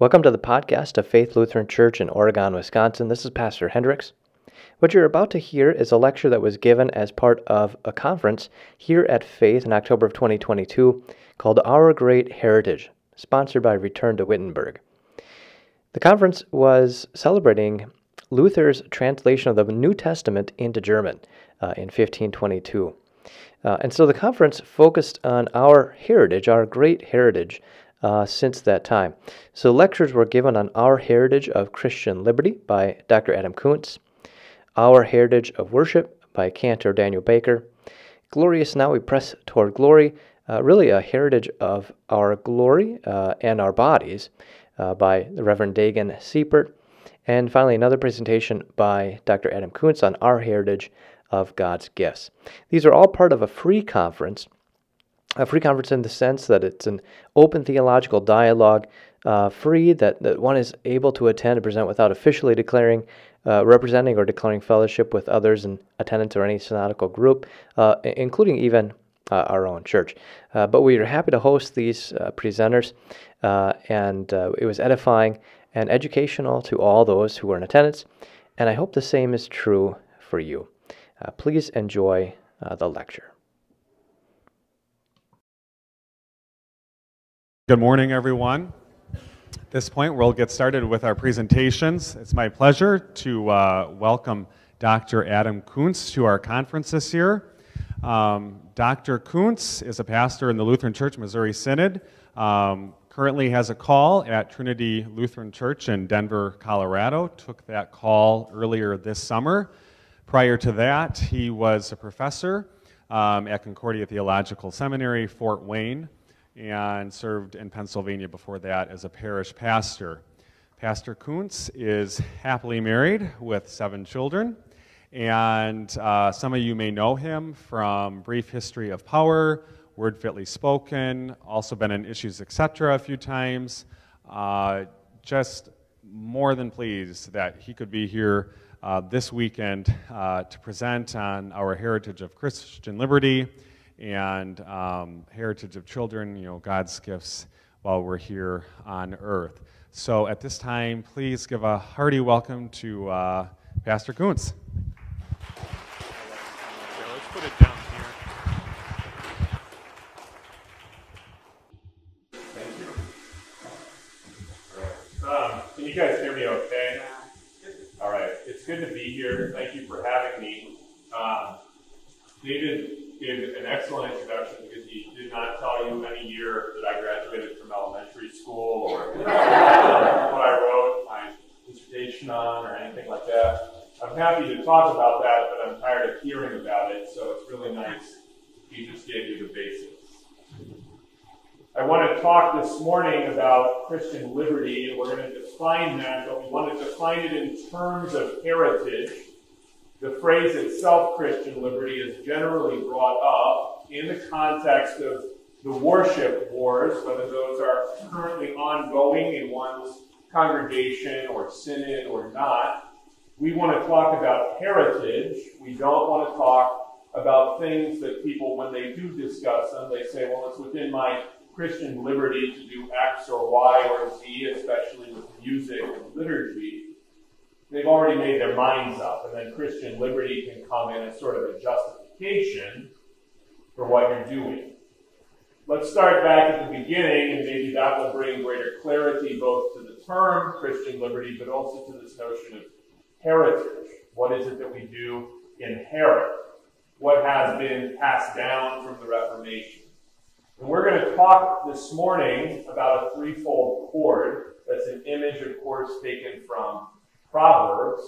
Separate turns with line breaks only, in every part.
Welcome to the podcast of Faith Lutheran Church in Oregon, Wisconsin. This is Pastor Hendricks. What you're about to hear is a lecture that was given as part of a conference here at Faith in October of 2022 called Our Great Heritage, sponsored by Return to Wittenberg. The conference was celebrating Luther's translation of the New Testament into German uh, in 1522. Uh, and so the conference focused on our heritage, our great heritage uh, since that time. So, lectures were given on Our Heritage of Christian Liberty by Dr. Adam Koontz, Our Heritage of Worship by Cantor Daniel Baker, Glorious Now We Press Toward Glory, uh, really a heritage of our glory uh, and our bodies uh, by the Reverend Dagan Siepert, and finally another presentation by Dr. Adam Koontz on Our Heritage of God's Gifts. These are all part of a free conference a free conference in the sense that it's an open theological dialogue, uh, free that, that one is able to attend and present without officially declaring, uh, representing or declaring fellowship with others in attendance or any synodical group, uh, including even uh, our own church. Uh, but we are happy to host these uh, presenters, and it was edifying and educational to all those who were in attendance, and I hope the same is true for you. please enjoy the lecture.
Good morning, everyone. At this point, we'll get started with our presentations. It's my pleasure to uh, welcome Dr. Adam Koontz to our conference this year. Um, Dr. Koontz is a pastor in the Lutheran Church Missouri Synod. Um, currently has a call at Trinity Lutheran Church in Denver, Colorado. Took that call earlier this summer. Prior to that, he was a professor um, at Concordia Theological Seminary, Fort Wayne and served in Pennsylvania before that as a parish pastor. Pastor Koontz is happily married with seven children, and uh, some of you may know him from Brief History of Power, Word Fitly Spoken, also been in Issues Etc. a few times. Uh, just more than pleased that he could be here uh, this weekend uh, to present on our heritage of Christian liberty and um, heritage of children, you know, God's gifts while we're here on earth. So at this time, please give a hearty welcome to uh, Pastor Koontz. let's put it down here. Thank you. Um, can you guys hear me okay? All right. It's good to be here. Thank you for having me. Um, David gave an excellent introduction because he did not tell you any year that I graduated from elementary school or what I wrote my dissertation on or anything like that. I'm happy to talk about that, but I'm tired of hearing about it, so it's really nice he just gave you the basics. I want to talk this morning about Christian liberty. And we're going to define that, but we want to define it in terms of heritage the phrase itself, Christian liberty, is generally brought up in the context of the worship wars, whether those are currently ongoing in one's congregation or synod or not. We want to talk about heritage. We don't want to talk about things that people, when they do discuss them, they say, well, it's within my Christian liberty to do X or Y or Z, especially with music and liturgy they've already made their minds up, and then Christian liberty can come in as sort of a justification for what you're doing. Let's start back at the beginning, and maybe that will bring greater clarity both to the term Christian liberty, but also to this notion of heritage. What is it that we do inherit? What has been passed down from the Reformation? And we're going to talk this morning about a threefold cord. That's an image, of course, taken from Proverbs,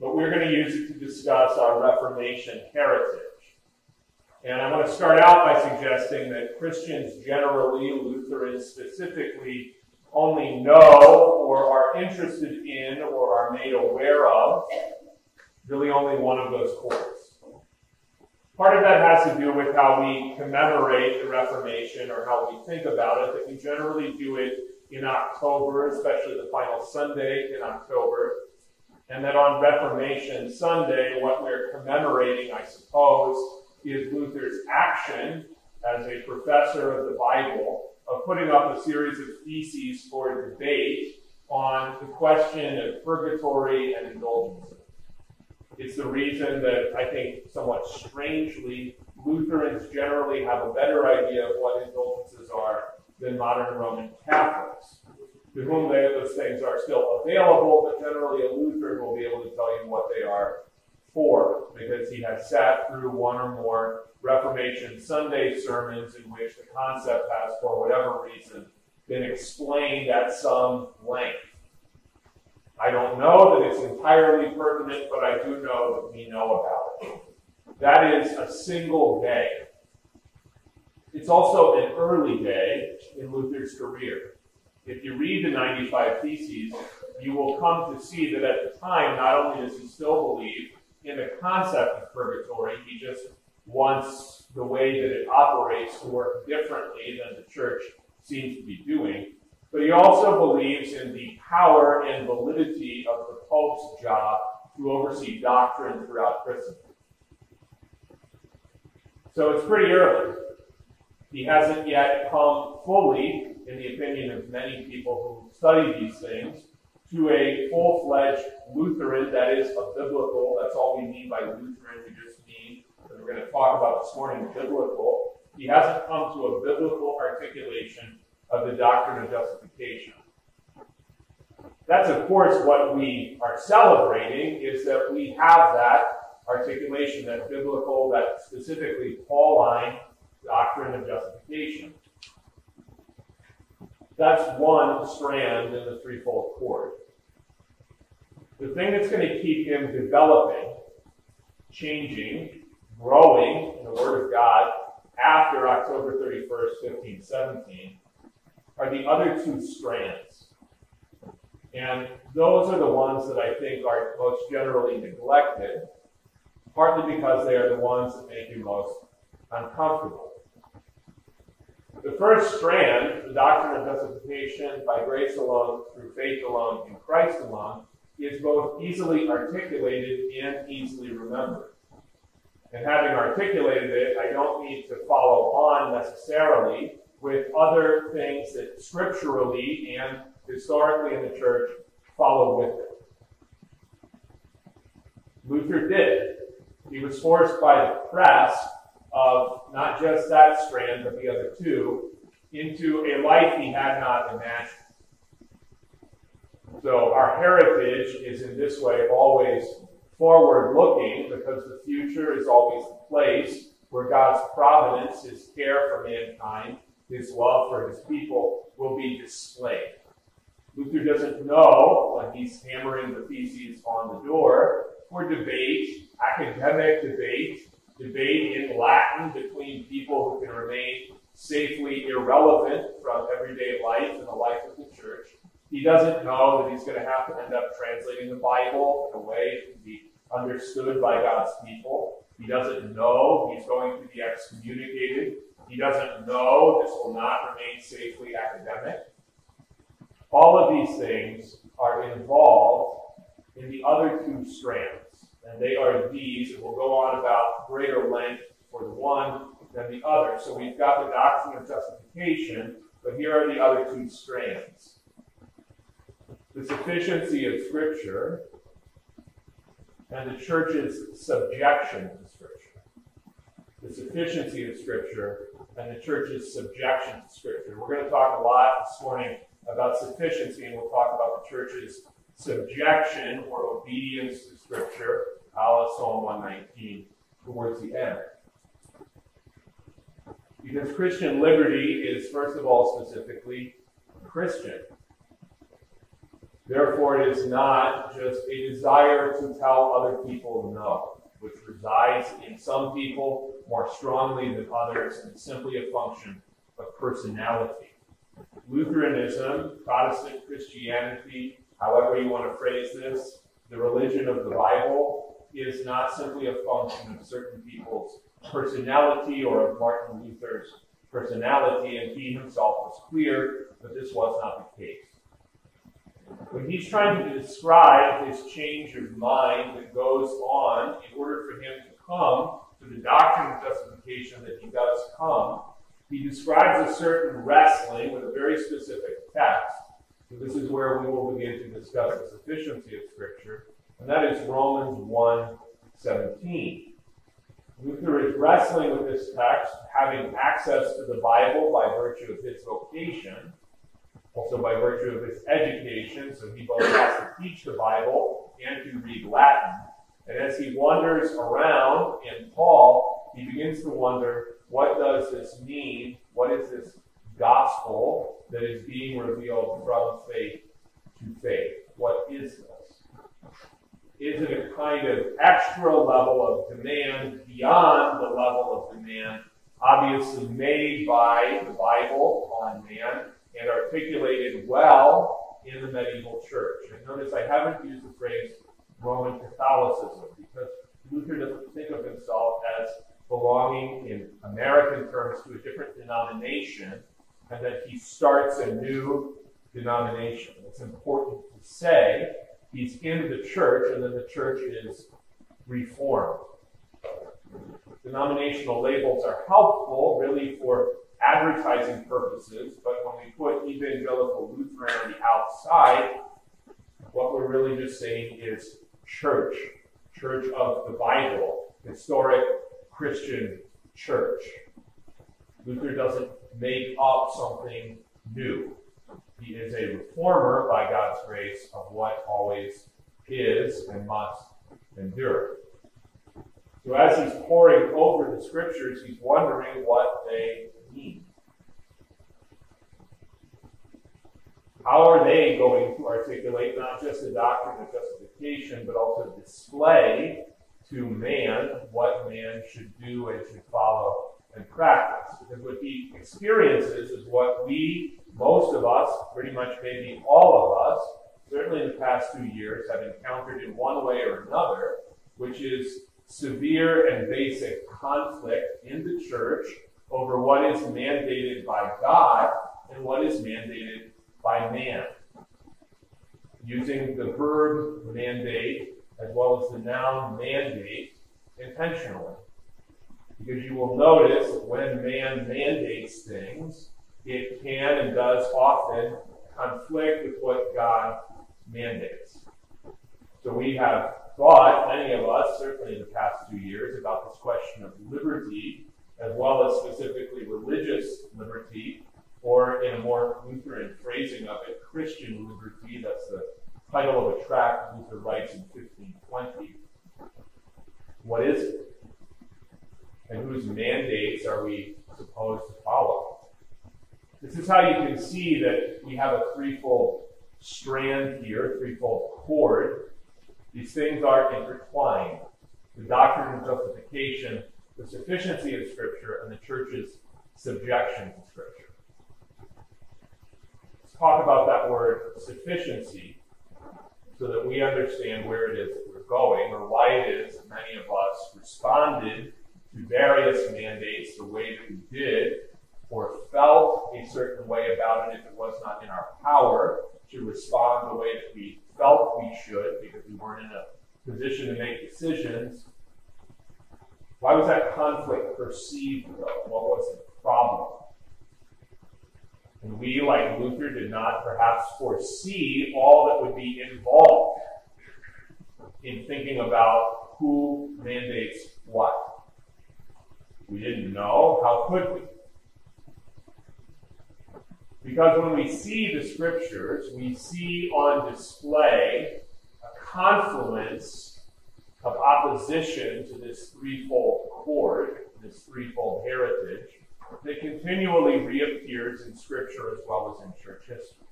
but we're going to use it to discuss our Reformation heritage. And I want to start out by suggesting that Christians generally, Lutherans specifically, only know or are interested in or are made aware of really only one of those courts. Part of that has to do with how we commemorate the Reformation or how we think about it, that we generally do it in October, especially the final Sunday in October. And then on Reformation Sunday, what we're commemorating, I suppose, is Luther's action as a professor of the Bible of putting up a series of theses for debate on the question of purgatory and indulgence. It's the reason that I think somewhat strangely Lutherans generally have a better idea of what indulgences are than modern Roman Catholics, to whom they, those things are still available, but generally a Lutheran will be able to tell you what they are for, because he has sat through one or more Reformation Sunday sermons in which the concept has, for whatever reason, been explained at some length. I don't know that it's entirely pertinent, but I do know that we know about it. That is a single day. It's also an early day in Luther's career. If you read the 95 Theses, you will come to see that at the time, not only does he still believe in the concept of purgatory, he just wants the way that it operates to work differently than the church seems to be doing. But he also believes in the power and validity of the Pope's job to oversee doctrine throughout Christendom. So it's pretty early. He hasn't yet come fully, in the opinion of many people who study these things, to a full fledged Lutheran that is a biblical. That's all we mean by Lutheran. We just mean, that we're going to talk about this morning, biblical. He hasn't come to a biblical articulation of the doctrine of justification. That's, of course, what we are celebrating, is that we have that articulation, that biblical, that specifically Pauline doctrine of justification. That's one strand in the threefold cord. The thing that's going to keep him developing, changing, growing in the Word of God after October 31st, 1517, are the other two strands. And those are the ones that I think are most generally neglected, partly because they are the ones that make you most uncomfortable. The first strand, the doctrine of justification by grace alone, through faith alone, in Christ alone, is both easily articulated and easily remembered. And having articulated it, I don't need to follow on necessarily with other things that scripturally and historically in the church follow with it. Luther did. He was forced by the press of not just that strand, but the other two, into a life he had not imagined. So our heritage is in this way always forward looking because the future is always the place where God's providence, his care for mankind, his love for his people will be displayed. Luther doesn't know when he's hammering the theses on the door for debate, academic debate, debate in Latin between people who can remain safely irrelevant from everyday life and the life of the church. He doesn't know that he's going to have to end up translating the Bible in a way to be understood by God's people. He doesn't know he's going to be excommunicated he doesn't know this will not remain safely academic. All of these things are involved in the other two strands, and they are these, and we'll go on about greater length for the one than the other. So we've got the doctrine of justification, but here are the other two strands. The sufficiency of Scripture and the church's subjection to Scripture. The sufficiency of Scripture and the church's subjection to Scripture. We're going to talk a lot this morning about sufficiency, and we'll talk about the church's subjection or obedience to Scripture, a Psalm 119, towards the end. Because Christian liberty is, first of all, specifically Christian. Therefore, it is not just a desire to tell other people no which resides in some people more strongly than others, and simply a function of personality. Lutheranism, Protestant Christianity, however you want to phrase this, the religion of the Bible, is not simply a function of certain people's personality or of Martin Luther's personality, and he himself was clear that this was not the case. When he's trying to describe his change of mind that goes on in order for him to come to the doctrine of justification that he does come, he describes a certain wrestling with a very specific text. So this is where we will begin to discuss the sufficiency of Scripture, and that is Romans 1 17. Luther is wrestling with this text, having access to the Bible by virtue of his vocation, also by virtue of his education, so he both has to teach the Bible and to read Latin. And as he wanders around in Paul, he begins to wonder what does this mean? What is this gospel that is being revealed from faith to faith? What is this? Is it a kind of extra level of demand beyond the level of demand obviously made by the Bible on man and articulated well in the medieval church? And notice I haven't used the phrase Roman Catholicism because Luther doesn't think of himself as belonging in American terms to a different denomination and that he starts a new denomination. It's important to say he's in the church and then the church is reformed. Denominational labels are helpful really for advertising purposes, but when we put evangelical Lutheran on the outside, what we're really just saying is church, church of the Bible, historic Christian church. Luther doesn't make up something new. He is a reformer by God's grace of what always is and must endure. So as he's poring over the scriptures, he's wondering what they mean. How are they going to articulate not just the doctrine of justification, but also display to man what man should do and should follow and practice? Because what he experiences is what we, most of us, pretty much maybe all of us, certainly in the past two years, have encountered in one way or another, which is severe and basic conflict in the church over what is mandated by God and what is mandated by man. Using the verb mandate as well as the noun mandate intentionally. Because you will notice that when man mandates things, it can and does often conflict with what God mandates. So we have thought, many of us, certainly in the past two years, about this question of liberty, as well as specifically religious liberty, or in a more Lutheran phrasing of it, Christian liberty. That's the title of a tract Luther writes in 1520. What is it? And whose mandates are we supposed to follow? This is how you can see that we have a threefold strand here, threefold cord. These things are intertwined. The doctrine of justification, the sufficiency of Scripture, and the church's subjection to Scripture. Let's talk about that word sufficiency so that we understand where it is that we're going or why it is that many of us responded to various mandates the way that we did or felt a certain way about it if it was not in our power to respond the way that we felt we should because we weren't in a position to make decisions. Why was that conflict perceived though? What was the problem? And we, like Luther, did not perhaps foresee all that would be involved in thinking about who mandates what. We didn't know. How could we? Because when we see the scriptures, we see on display a confluence of opposition to this threefold cord, this threefold heritage, that continually reappears in Scripture as well as in church history.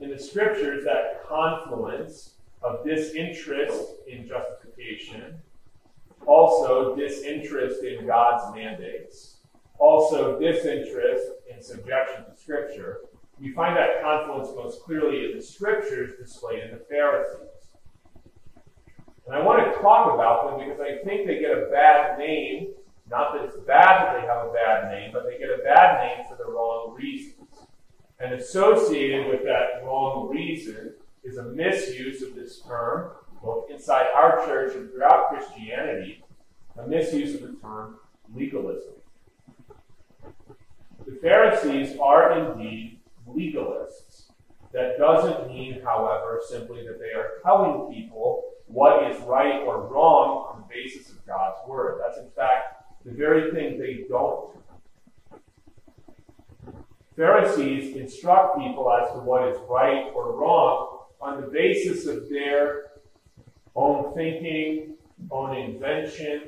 In the Scriptures, that confluence of disinterest in justification, also disinterest in God's mandates, also disinterest in subjection to Scripture, we find that confluence most clearly in the Scriptures displayed in the Pharisees. And I want to talk about them because I think they get a bad name not that it's bad that they have a bad name, but they get a bad name for the wrong reasons. And associated with that wrong reason is a misuse of this term, both inside our church and throughout Christianity, a misuse of the term legalism. The Pharisees are indeed legalists. That doesn't mean, however, simply that they are telling people what is right or wrong on the basis of God's word. That's, in fact, the very thing they don't Pharisees instruct people as to what is right or wrong on the basis of their own thinking, own invention,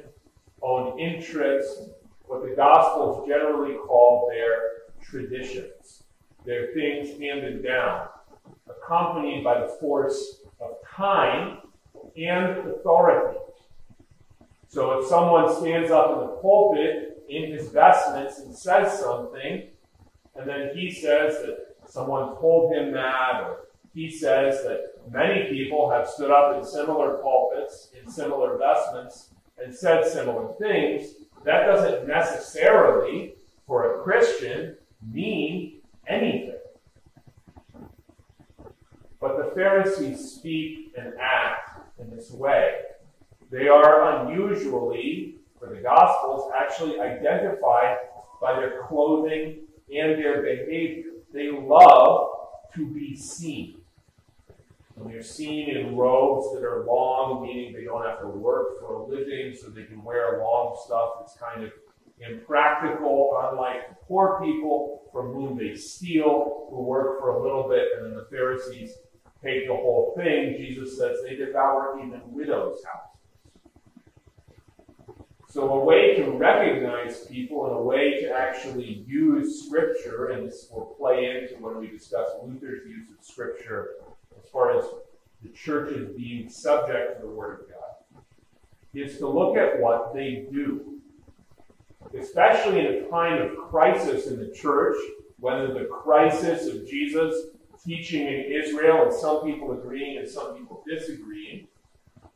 own interest, what the Gospels generally call their traditions. They're things handed down, accompanied by the force of time and authority. So if someone stands up in the pulpit in his vestments and says something, and then he says that someone told him that, or he says that many people have stood up in similar pulpits, in similar vestments, and said similar things, that doesn't necessarily, for a Christian, mean anything. But the Pharisees speak and act in this way. They are unusually, for the Gospels, actually identified by their clothing and their behavior. They love to be seen. When they're seen in robes that are long, meaning they don't have to work for a living, so they can wear long stuff that's kind of impractical, unlike the poor people from whom they steal, who work for a little bit, and then the Pharisees take the whole thing. Jesus says they devour even widows' houses. So, a way to recognize people and a way to actually use Scripture, and this will play into when we discuss Luther's use of Scripture far as the churches being subject to the Word of God, is to look at what they do. Especially in a time of crisis in the church, whether the crisis of Jesus teaching in Israel, and some people agreeing and some people disagreeing,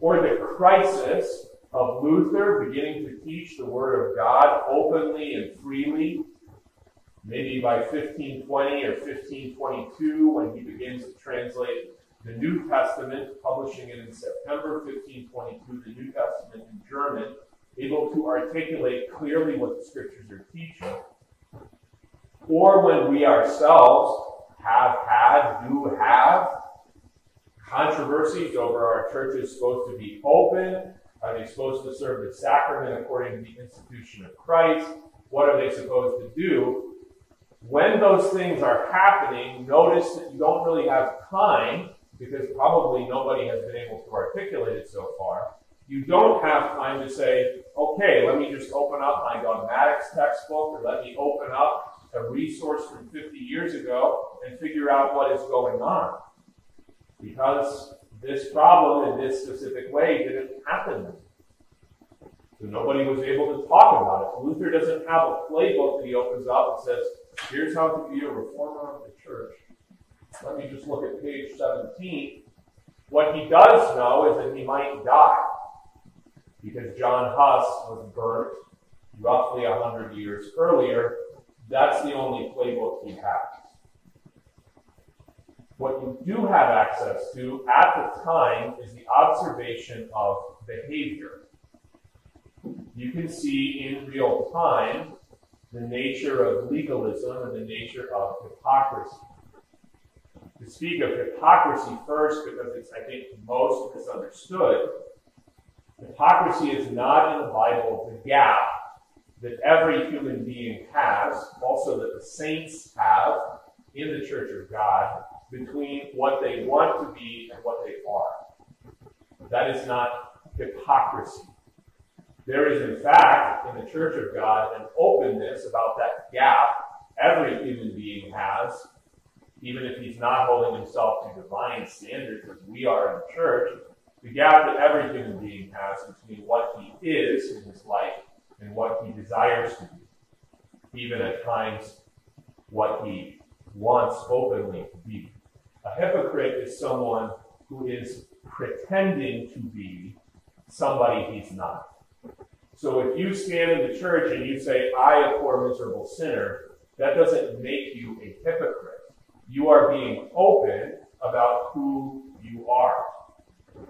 or the crisis of Luther beginning to teach the Word of God openly and freely, maybe by 1520 or 1522 when he begins to translate the New Testament, publishing it in September 1522, the New Testament in German, able to articulate clearly what the Scriptures are teaching. Or when we ourselves have had, do have, controversies over our church is supposed to be open, are they supposed to serve the sacrament according to the institution of Christ? What are they supposed to do? When those things are happening, notice that you don't really have time, because probably nobody has been able to articulate it so far. You don't have time to say, okay, let me just open up my dogmatics textbook, or let me open up a resource from 50 years ago and figure out what is going on. Because this problem in this specific way didn't happen. So nobody was able to talk about it. Luther doesn't have a playbook that he opens up and says, here's how to be a reformer of the church. Let me just look at page 17. What he does know is that he might die because John Huss was burnt roughly 100 years earlier. That's the only playbook he has. What you do have access to at the time is the observation of behavior. You can see in real time the nature of legalism and the nature of hypocrisy. To speak of hypocrisy first, because it's, I think, most misunderstood, hypocrisy is not in the Bible the gap that every human being has, also that the saints have in the Church of God, between what they want to be and what they are. That is not hypocrisy. There is, in fact, in the Church of God, an openness about that gap every human being has, even if he's not holding himself to divine standards as we are in the church, the gap that every human being has between what he is in his life and what he desires to be, even at times what he wants openly to be. A hypocrite is someone who is pretending to be somebody he's not. So if you stand in the church and you say, I, a poor, miserable sinner, that doesn't make you a hypocrite. You are being open about who you are.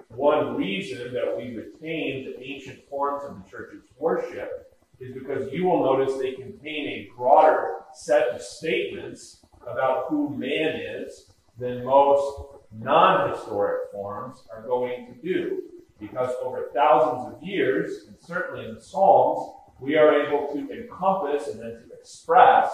One reason that we retain the ancient forms of the church's worship is because you will notice they contain a broader set of statements about who man is than most non historic forms are going to do. Because over thousands of years, and certainly in the Psalms, we are able to encompass and then to express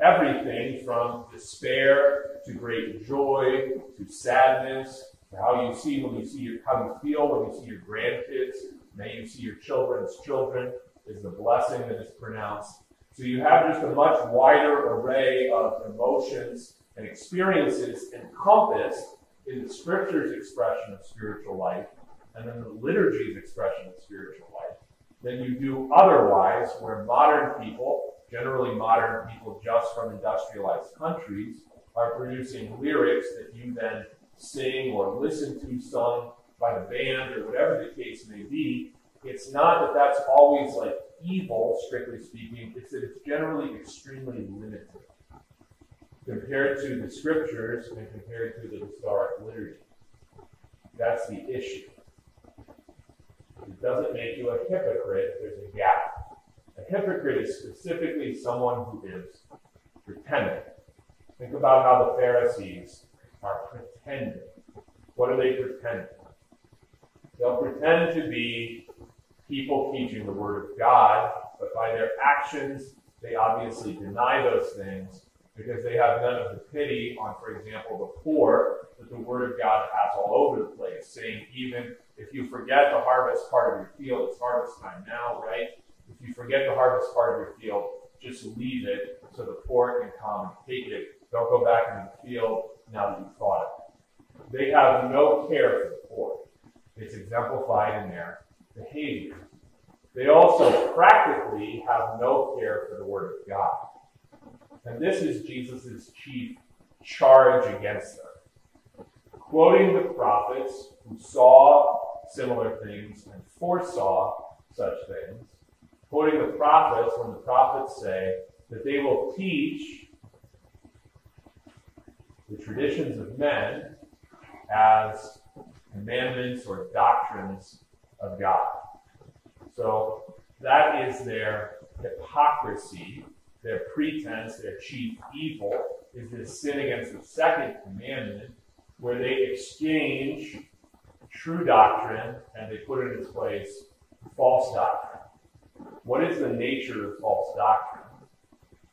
everything from despair to great joy to sadness to how you see when you see your, how you feel when you see your grandkids. May you see your children's children is the blessing that is pronounced. So you have just a much wider array of emotions and experiences encompassed in the scripture's expression of spiritual life and then the liturgy's expression of spiritual life than you do otherwise, where modern people, generally modern people just from industrialized countries, are producing lyrics that you then sing or listen to sung by the band or whatever the case may be. It's not that that's always like evil, strictly speaking, it's that it's generally extremely limited compared to the scriptures and compared to the historic liturgy. That's the issue. It doesn't make you a hypocrite there's a gap. A hypocrite is specifically someone who is pretending. Think about how the Pharisees are pretending. What are they pretending? They'll pretend to be people teaching the Word of God, but by their actions, they obviously deny those things because they have none of the pity on, for example, the poor that the Word of God has all over the place, saying, even if you forget the harvest part of your field, it's harvest time now, right? If you forget the harvest part of your field, just leave it so the poor can come and take it. Don't go back into the field now that you've thought it. They have no care for the poor. It's exemplified in their behavior. They also practically have no care for the Word of God. And this is Jesus' chief charge against them. Quoting the prophets who saw similar things and foresaw such things, quoting the prophets when the prophets say that they will teach the traditions of men as commandments or doctrines of God. So that is their hypocrisy their pretense, their chief evil, is this sin against the second commandment, where they exchange true doctrine and they put in its place false doctrine. What is the nature of false doctrine?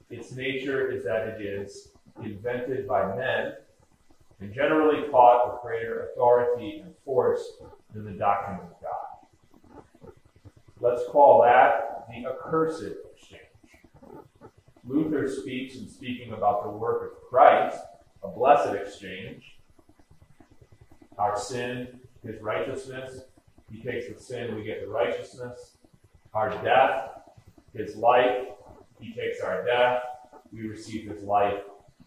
Its nature is that it is invented by men and generally taught with greater authority and force than the doctrine of God. Let's call that the accursed exchange. Luther speaks in speaking about the work of Christ, a blessed exchange. Our sin, his righteousness. He takes the sin, we get the righteousness. Our death, his life. He takes our death, we receive his life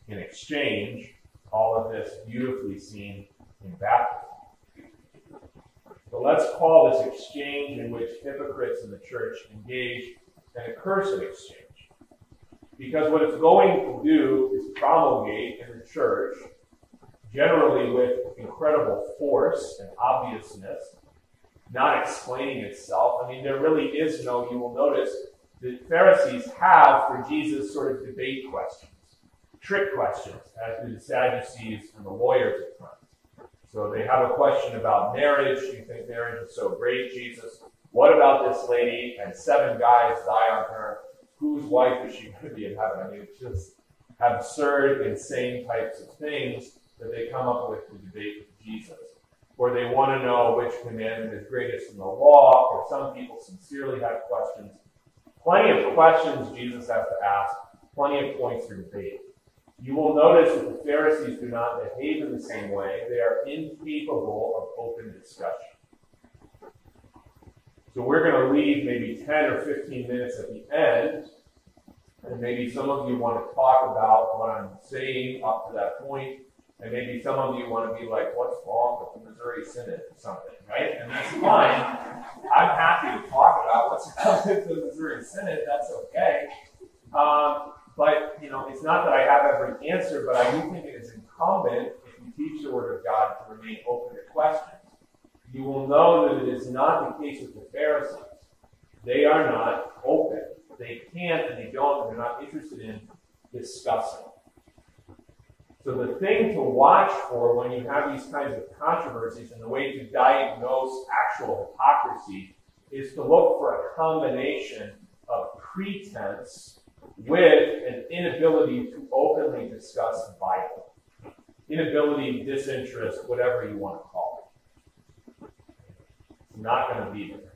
in exchange. All of this beautifully seen in baptism. But let's call this exchange in which hypocrites in the church engage an accursed exchange. Because what it's going to do is promulgate in the church, generally with incredible force and obviousness, not explaining itself. I mean, there really is no, you will notice, the Pharisees have for Jesus sort of debate questions, trick questions, as do the Sadducees and the lawyers at front. So they have a question about marriage. You think marriage is so great, Jesus? What about this lady? And seven guys die on her whose wife is she going to be in heaven? I mean, it's just absurd, insane types of things that they come up with to debate with Jesus. Or they want to know which commandment is greatest in the law, or some people sincerely have questions. Plenty of questions Jesus has to ask, plenty of points for debate. You will notice that the Pharisees do not behave in the same way. They are incapable of open discussion. So we're going to leave maybe 10 or 15 minutes at the end, and maybe some of you want to talk about what I'm saying up to that point, and maybe some of you want to be like, what's wrong with the Missouri Synod or something, right? And that's fine. I'm happy to talk about what's wrong with the Missouri Synod. That's okay. Um, but, you know, it's not that I have every answer, but I do think it is incumbent, if you teach the Word of God, to remain open to questions you will know that it is not the case with the Pharisees. They are not open. They can't and they don't, and they're not interested in discussing. So the thing to watch for when you have these kinds of controversies and the way to diagnose actual hypocrisy is to look for a combination of pretense with an inability to openly discuss Bible. Inability, disinterest, whatever you want to call it. It's not going to be there.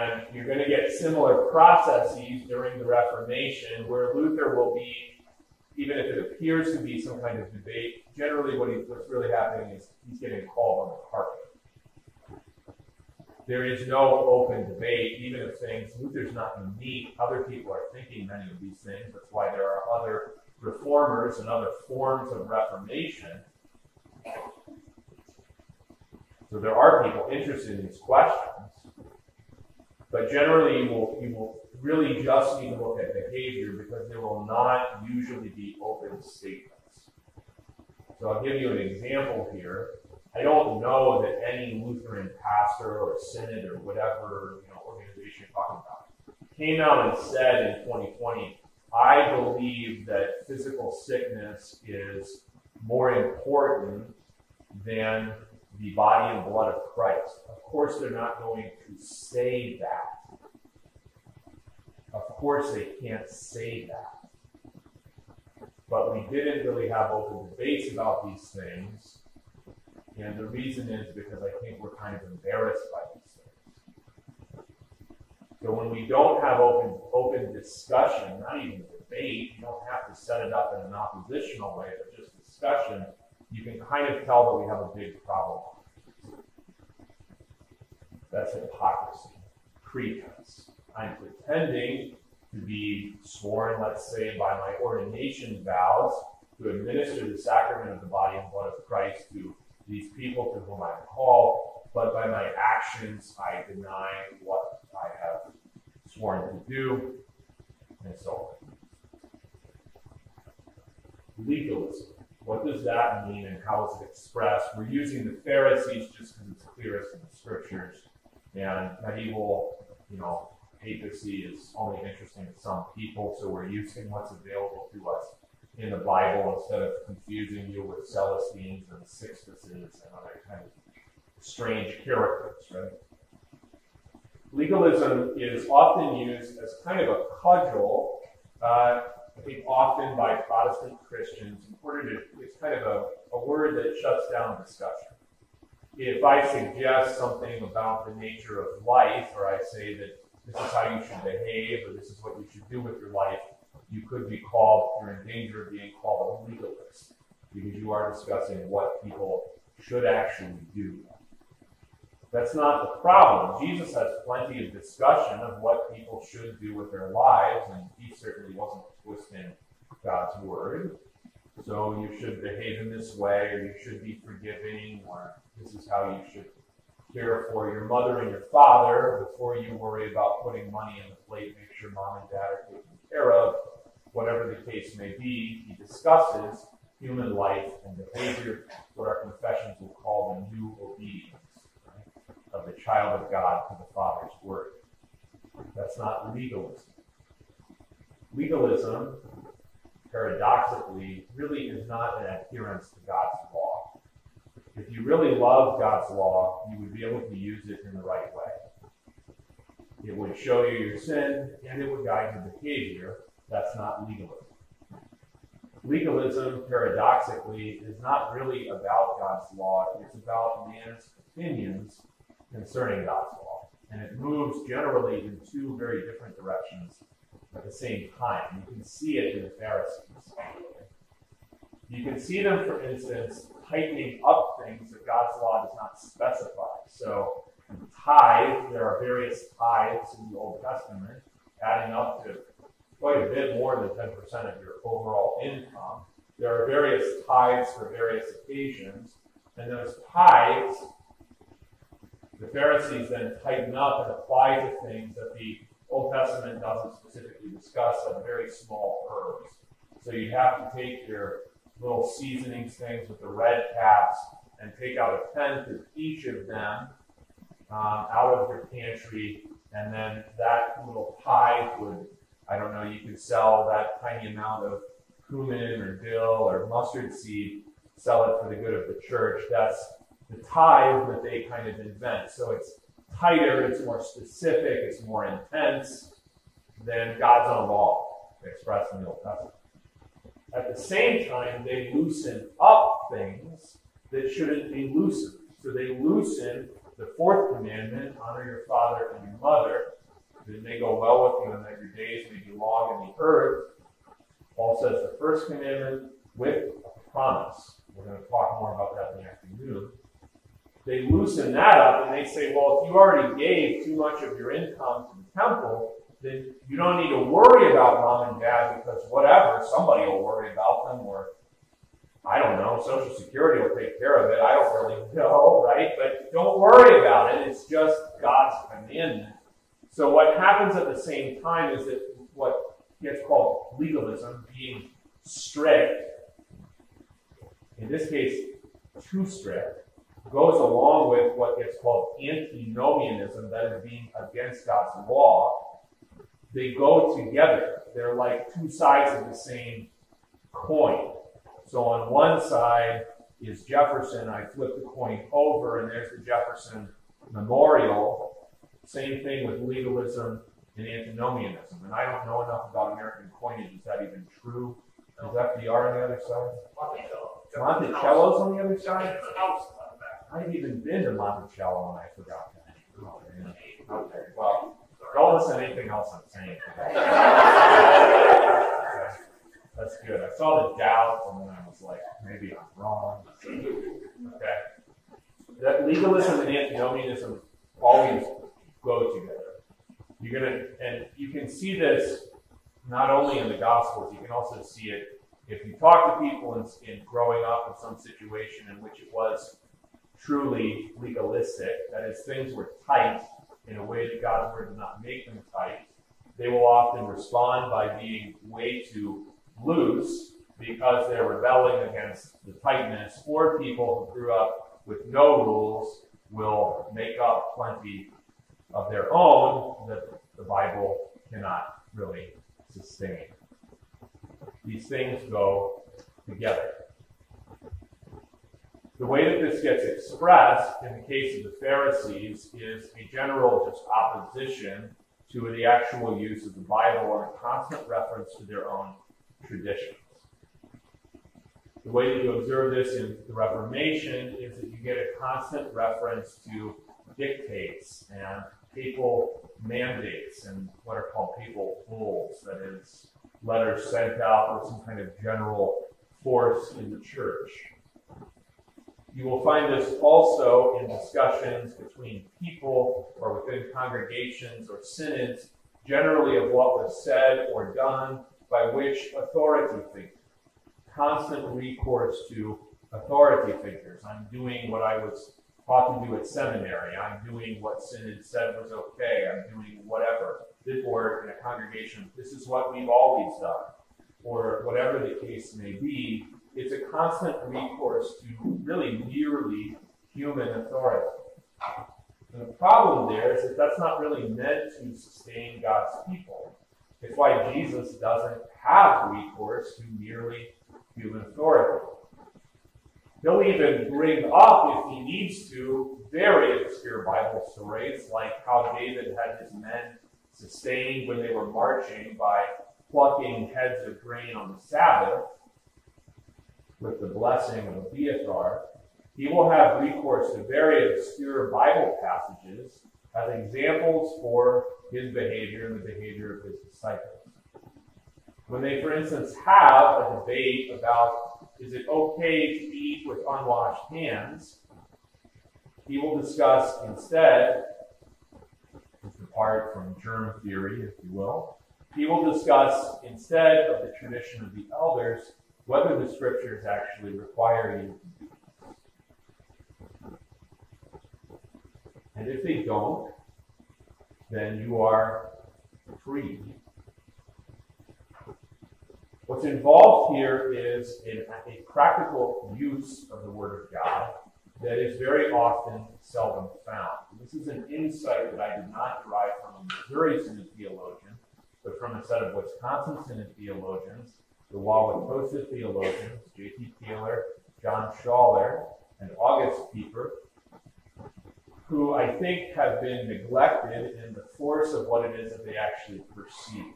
And you're going to get similar processes during the Reformation where Luther will be even if it appears to be some kind of debate, generally what he, what's really happening is he's getting called on the carpet. There is no open debate, even if things, Luther's not unique. Other people are thinking many of these things. That's why there are other reformers and other forms of reformation. So there are people interested in these questions. But generally, you will, you will really just need to look at behavior because there will not usually be open statements. So I'll give you an example here. I don't know that any Lutheran pastor or synod or whatever you know, organization you're talking about came out and said in 2020, I believe that physical sickness is more important than the body and blood of Christ. Of course, they're not going to say that. Of course, they can't say that. But we didn't really have open debates about these things. And the reason is because I think we're kind of embarrassed by these things. So when we don't have open open discussion, not even debate, you don't have to set it up in an oppositional way, but just discussion, you can kind of tell that we have a big problem. That's hypocrisy, pretense. I'm pretending to be sworn, let's say, by my ordination vows to administer the sacrament of the body and blood of Christ to these people to whom I'm called, but by my actions I deny what I have sworn to do, and so on. Legalism. What does that mean and how is it expressed? We're using the Pharisees just because it's clearest in the scriptures. And medieval, you know, papacy is only interesting to some people, so we're using what's available to us in the Bible instead of confusing you with Celestines and Sixtuses and other kind of strange characters, right? Legalism is often used as kind of a cudgel, uh, I think often by Protestant Christians, in order to, it's kind of a, a word that shuts down discussion. If I suggest something about the nature of life, or I say that this is how you should behave, or this is what you should do with your life, you could be called, you're in danger of being called a legalist because you are discussing what people should actually do. That's not the problem. Jesus has plenty of discussion of what people should do with their lives, and he certainly wasn't twisting God's word. So you should behave in this way, or you should be forgiving, or this is how you should care for your mother and your father before you worry about putting money in the plate. Make sure mom and dad are taken care of. Whatever the case may be, he discusses human life and behavior, what our confessions will call the new obedience right, of the child of God to the Father's word. That's not legalism. Legalism, paradoxically, really is not an adherence to God's law. If you really love God's law, you would be able to use it in the right way. It would show you your sin and it would guide your behavior. That's not legalism. Legalism, paradoxically, is not really about God's law, it's about man's opinions concerning God's law. And it moves generally in two very different directions at the same time. You can see it in the Pharisees. You can see them, for instance, tightening up things that God's law does not specify. So, tithe, there are various tithes in the Old Testament, adding up to quite a bit more than 10% of your overall income. There are various tithes for various occasions, and those tithes, the Pharisees then tighten up and apply to things that the Old Testament doesn't specifically discuss, like very small herbs. So you have to take your little seasonings things with the red caps and take out a tenth of each of them um, out of your pantry, and then that little tithe would I don't know, you could sell that tiny amount of cumin or dill or mustard seed, sell it for the good of the church. That's the tithe that they kind of invent. So it's tighter, it's more specific, it's more intense than God's own law expressed in the Old Testament. At the same time, they loosen up things that shouldn't be loosened. So they loosen the fourth commandment honor your father and your mother, it may go well with you and that your days may be long in the earth. Paul says the first commandment with a promise. We're going to talk more about that in the afternoon. They loosen that up and they say, well, if you already gave too much of your income to the temple, then you don't need to worry about mom and dad because whatever, somebody will worry about them or I don't know, Social Security will take care of it. I don't really know, right? But don't worry about it. It's just God's commandment. So what happens at the same time is that what gets called legalism, being strict, in this case, too strict, goes along with what gets called antinomianism, that is being against God's law. They go together. They're like two sides of the same coin. So on one side is Jefferson. I flip the coin over, and there's the Jefferson Memorial. Same thing with legalism and antinomianism. And I don't know enough about American coinage. Is that even true? Is FDR on the other side? Monticello's on the other side? I've even been to Monticello and I forgot that. Oh, okay, well, don't listen to anything else I'm saying. That's good. I saw the doubt and then I was like, maybe I'm wrong. Okay. That legalism and antinomianism always go together. You're gonna and you can see this not only in the gospels, you can also see it if you talk to people in, in growing up in some situation in which it was truly legalistic, that is, things were tight in a way that God's word does not make them tight, they will often respond by being way too loose because they're rebelling against the tightness, or people who grew up with no rules will make up plenty of their own that the Bible cannot really sustain. These things go together. The way that this gets expressed in the case of the Pharisees is a general just opposition to the actual use of the Bible or a constant reference to their own traditions. The way that you observe this in the Reformation is that you get a constant reference to dictates and papal mandates and what are called papal bulls, that is, letters sent out with some kind of general force in the church. You will find this also in discussions between people or within congregations or synods, generally of what was said or done by which authority figures. Constant recourse to authority figures. I'm doing what I was taught to do at seminary. I'm doing what synod said was okay. I'm doing whatever. Or in a congregation, this is what we've always done. Or whatever the case may be, it's a constant recourse to really merely human authority. And the problem there is that that's not really meant to sustain God's people. It's why Jesus doesn't have recourse to merely human authority. He'll even bring up, if he needs to, very obscure Bible stories, like how David had his men sustained when they were marching by plucking heads of grain on the Sabbath with the blessing of Abiathar. He will have recourse to very obscure Bible passages as examples for his behavior and the behavior of his disciples. When they, for instance, have a debate about is it okay to eat with unwashed hands, he will discuss instead, apart from germ theory, if you will, he will discuss instead of the tradition of the elders whether the scriptures actually require you. And if they don't, then you are free. What's involved here is a, a practical use of the Word of God that is very often seldom found. And this is an insight that I did not derive from a Missouri Synod theologian, but from a set of Wisconsin Synod theologians, the Wauwatosa theologians, J.P. Koehler, John Schaller, and August Pieper, who I think have been neglected in the force of what it is that they actually perceive.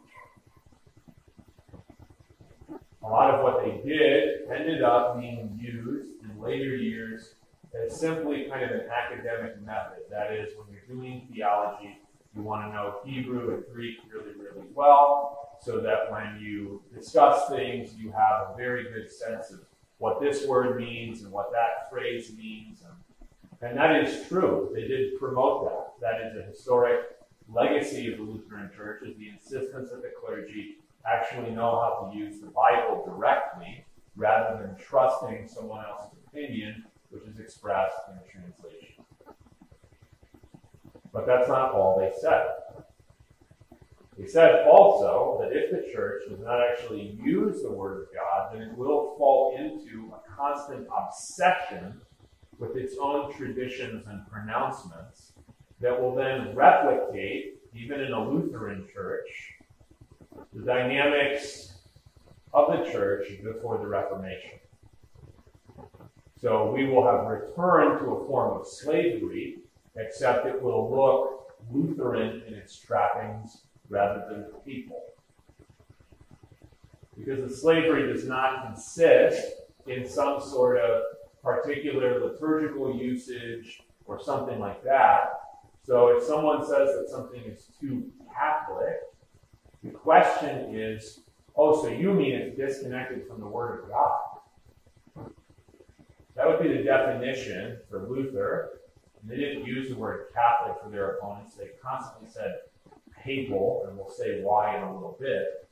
A lot of what they did ended up being used in later years as simply kind of an academic method. That is, when you're doing theology, you want to know Hebrew and Greek really, really well, so that when you discuss things, you have a very good sense of what this word means and what that phrase means. And, and that is true. They did promote that. That is a historic legacy of the Lutheran Church, is the insistence that the clergy actually know how to use the Bible directly rather than trusting someone else's opinion, which is expressed in a translation. But that's not all they said. They said also that if the church does not actually use the Word of God, then it will fall into a constant obsession with its own traditions and pronouncements that will then replicate, even in a Lutheran church, the dynamics of the church before the Reformation. So we will have returned to a form of slavery, except it will look Lutheran in its trappings rather than people. Because the slavery does not consist in some sort of particular liturgical usage or something like that. So if someone says that something is too Catholic, the question is, oh, so you mean it's disconnected from the Word of God? That would be the definition for Luther. They didn't use the word Catholic for their opponents. They constantly said papal, and we'll say why in a little bit.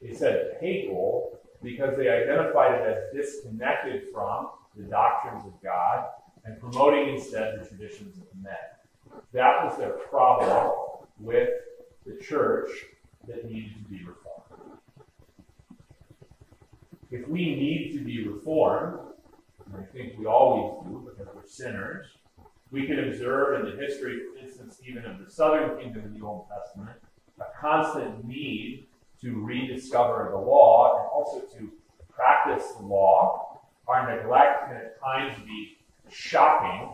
They said papal because they identified it as disconnected from the doctrines of God and promoting instead the traditions of men. That was their problem with the church that needed to be reformed. If we need to be reformed, and I think we always do because we're sinners, we can observe in the history, for instance, even of the southern kingdom in the Old Testament, a constant need to rediscover the law and also to practice the law. Our neglect can at times be shocking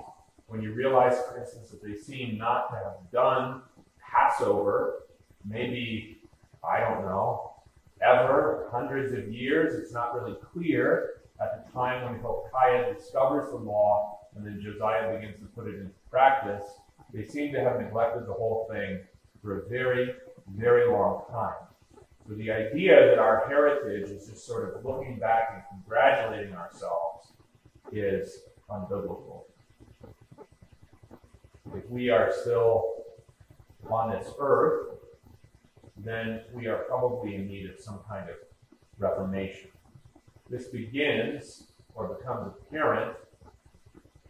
when you realize, for instance, that they seem not to have done Passover maybe I don't know, ever, hundreds of years. It's not really clear at the time when Hilkiah discovers the law and then Josiah begins to put it into practice. They seem to have neglected the whole thing for a very, very long time. So the idea that our heritage is just sort of looking back and congratulating ourselves is unbiblical. If we are still on this earth, then we are probably in need of some kind of reformation. This begins or becomes apparent,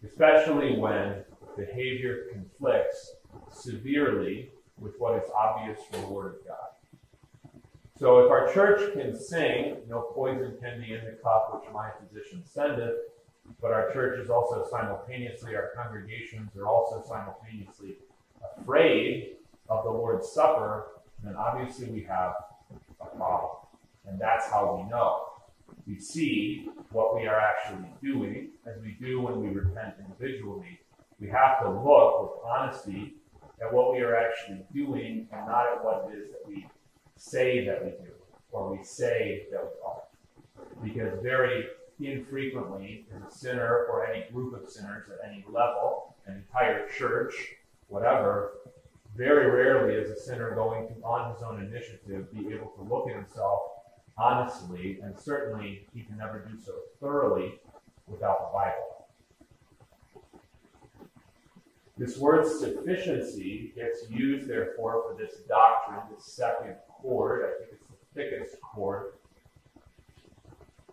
especially when behavior conflicts severely with what is obvious from the Word of God. So if our church can sing, no poison can be in the cup which my physician sendeth, but our church is also simultaneously, our congregations are also simultaneously afraid of the Lord's Supper then obviously we have a problem. And that's how we know. We see what we are actually doing, as we do when we repent individually. We have to look with honesty at what we are actually doing and not at what it is that we say that we do or we say that we are. Because very infrequently is a sinner or any group of sinners at any level, an entire church, whatever, very rarely is a sinner going to, on his own initiative, be able to look at himself honestly, and certainly he can never do so thoroughly without the Bible. This word sufficiency gets used, therefore, for this doctrine, this second cord. I think it's the thickest cord.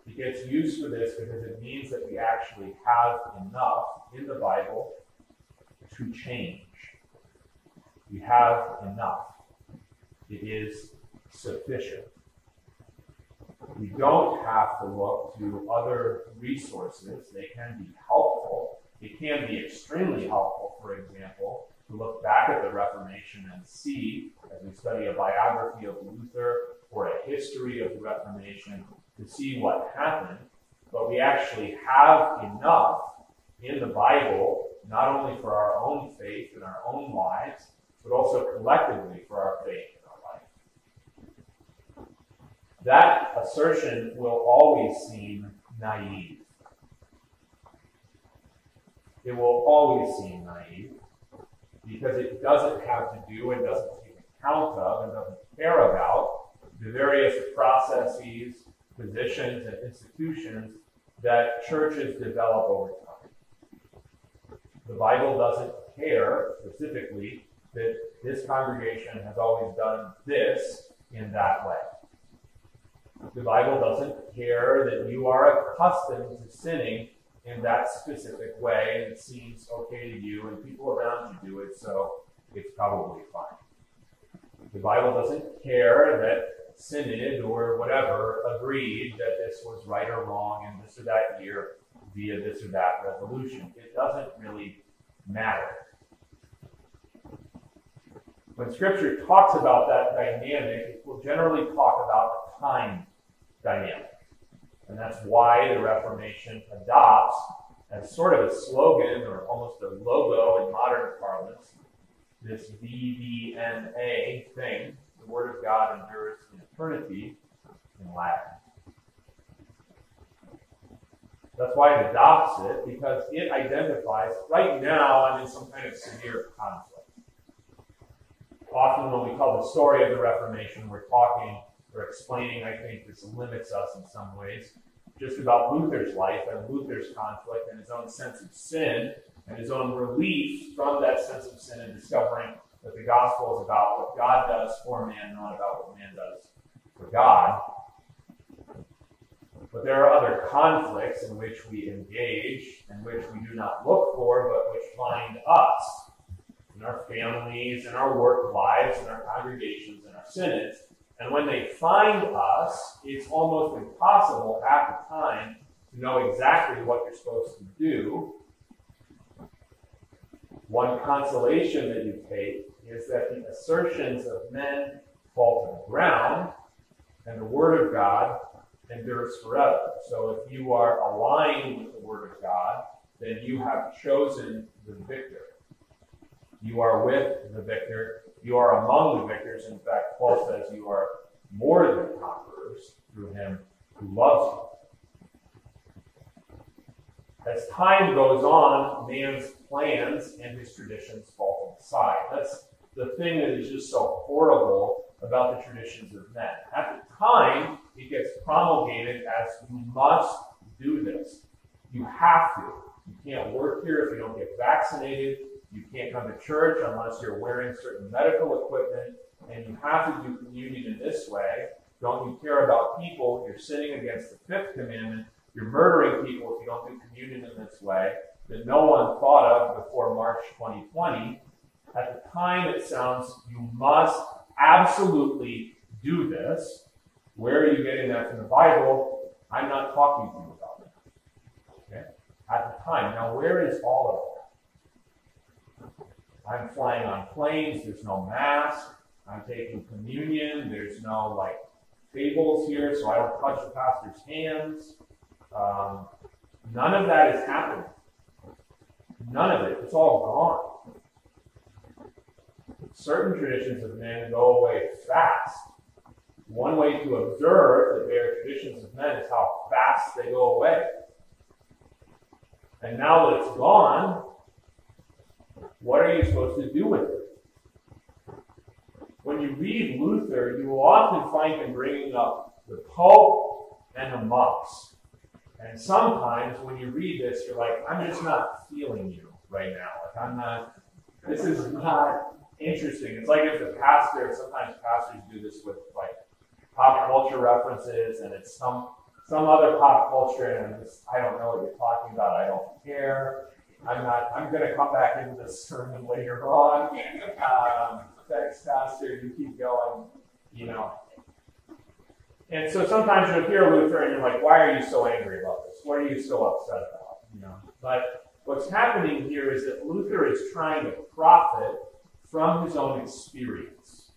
It gets used for this because it means that we actually have enough in the Bible to change. We have enough. It is sufficient. We don't have to look to other resources. They can be helpful. It can be extremely helpful, for example, to look back at the Reformation and see, as we study a biography of Luther or a history of the Reformation to see what happened, but we actually have enough in the Bible, not only for our own faith and our own lives, but also collectively for our faith. That assertion will always seem naive. It will always seem naive because it doesn't have to do and doesn't take account of and doesn't care about the various processes, positions, and institutions that churches develop over time. The Bible doesn't care specifically that this congregation has always done this in that way. The Bible doesn't care that you are accustomed to sinning in that specific way and it seems okay to you and people around you do it, so it's probably fine. The Bible doesn't care that synod or whatever agreed that this was right or wrong in this or that year via this or that resolution. It doesn't really matter. When Scripture talks about that dynamic, it will generally talk about time dynamic. And that's why the Reformation adopts, as sort of a slogan or almost a logo in modern parlance, this VDMA thing, the Word of God endures in eternity, in Latin. That's why it adopts it, because it identifies, right now, I'm in some kind of severe conflict. Often, when we tell the story of the Reformation, we're talking or explaining, I think this limits us in some ways, just about Luther's life and Luther's conflict and his own sense of sin and his own relief from that sense of sin and discovering that the gospel is about what God does for man, not about what man does for God. But there are other conflicts in which we engage and which we do not look for, but which find us in our families, in our work lives, in our congregations, in our synods. And when they find us, it's almost impossible at the time to know exactly what you're supposed to do. One consolation that you take is that the assertions of men fall to the ground, and the Word of God endures forever. So if you are aligned with the Word of God, then you have chosen the victor. You are with the victor, you are among the victors. In fact, Paul says you are more than conquerors through him who loves you. As time goes on, man's plans and his traditions fall to the side. That's the thing that is just so horrible about the traditions of men. At the time, it gets promulgated as you must do this. You have to. You can't work here if you don't get vaccinated. You can't come to church unless you're wearing certain medical equipment, and you have to do communion in this way. Don't you care about people? You're sinning against the fifth commandment. You're murdering people if you don't do communion in this way that no one thought of before March 2020. At the time, it sounds you must absolutely do this. Where are you getting that from the Bible? I'm not talking to you about it. Okay? At the time. Now, where is all of that? I'm flying on planes, there's no mask, I'm taking communion, there's no like tables here, so I don't touch the pastor's hands. Um, none of that is happening. None of it. It's all gone. Certain traditions of men go away fast. One way to observe that they are traditions of men is how fast they go away. And now that it's gone, what are you supposed to do with it? When you read Luther, you will often find him bringing up the Pope and the monks. And sometimes when you read this, you're like, I'm just not feeling you right now. Like, I'm not, this is not interesting. It's like if the pastor, sometimes pastors do this with like pop culture references, and it's some some other pop culture, and I'm just, I don't know what you're talking about. I don't care. I'm not. I'm going to come back into this sermon later on. Um, thanks, Pastor. You keep going. You know. And so sometimes you'll hear Luther, and you're like, "Why are you so angry about this? What are you so upset about?" You know. But what's happening here is that Luther is trying to profit from his own experience.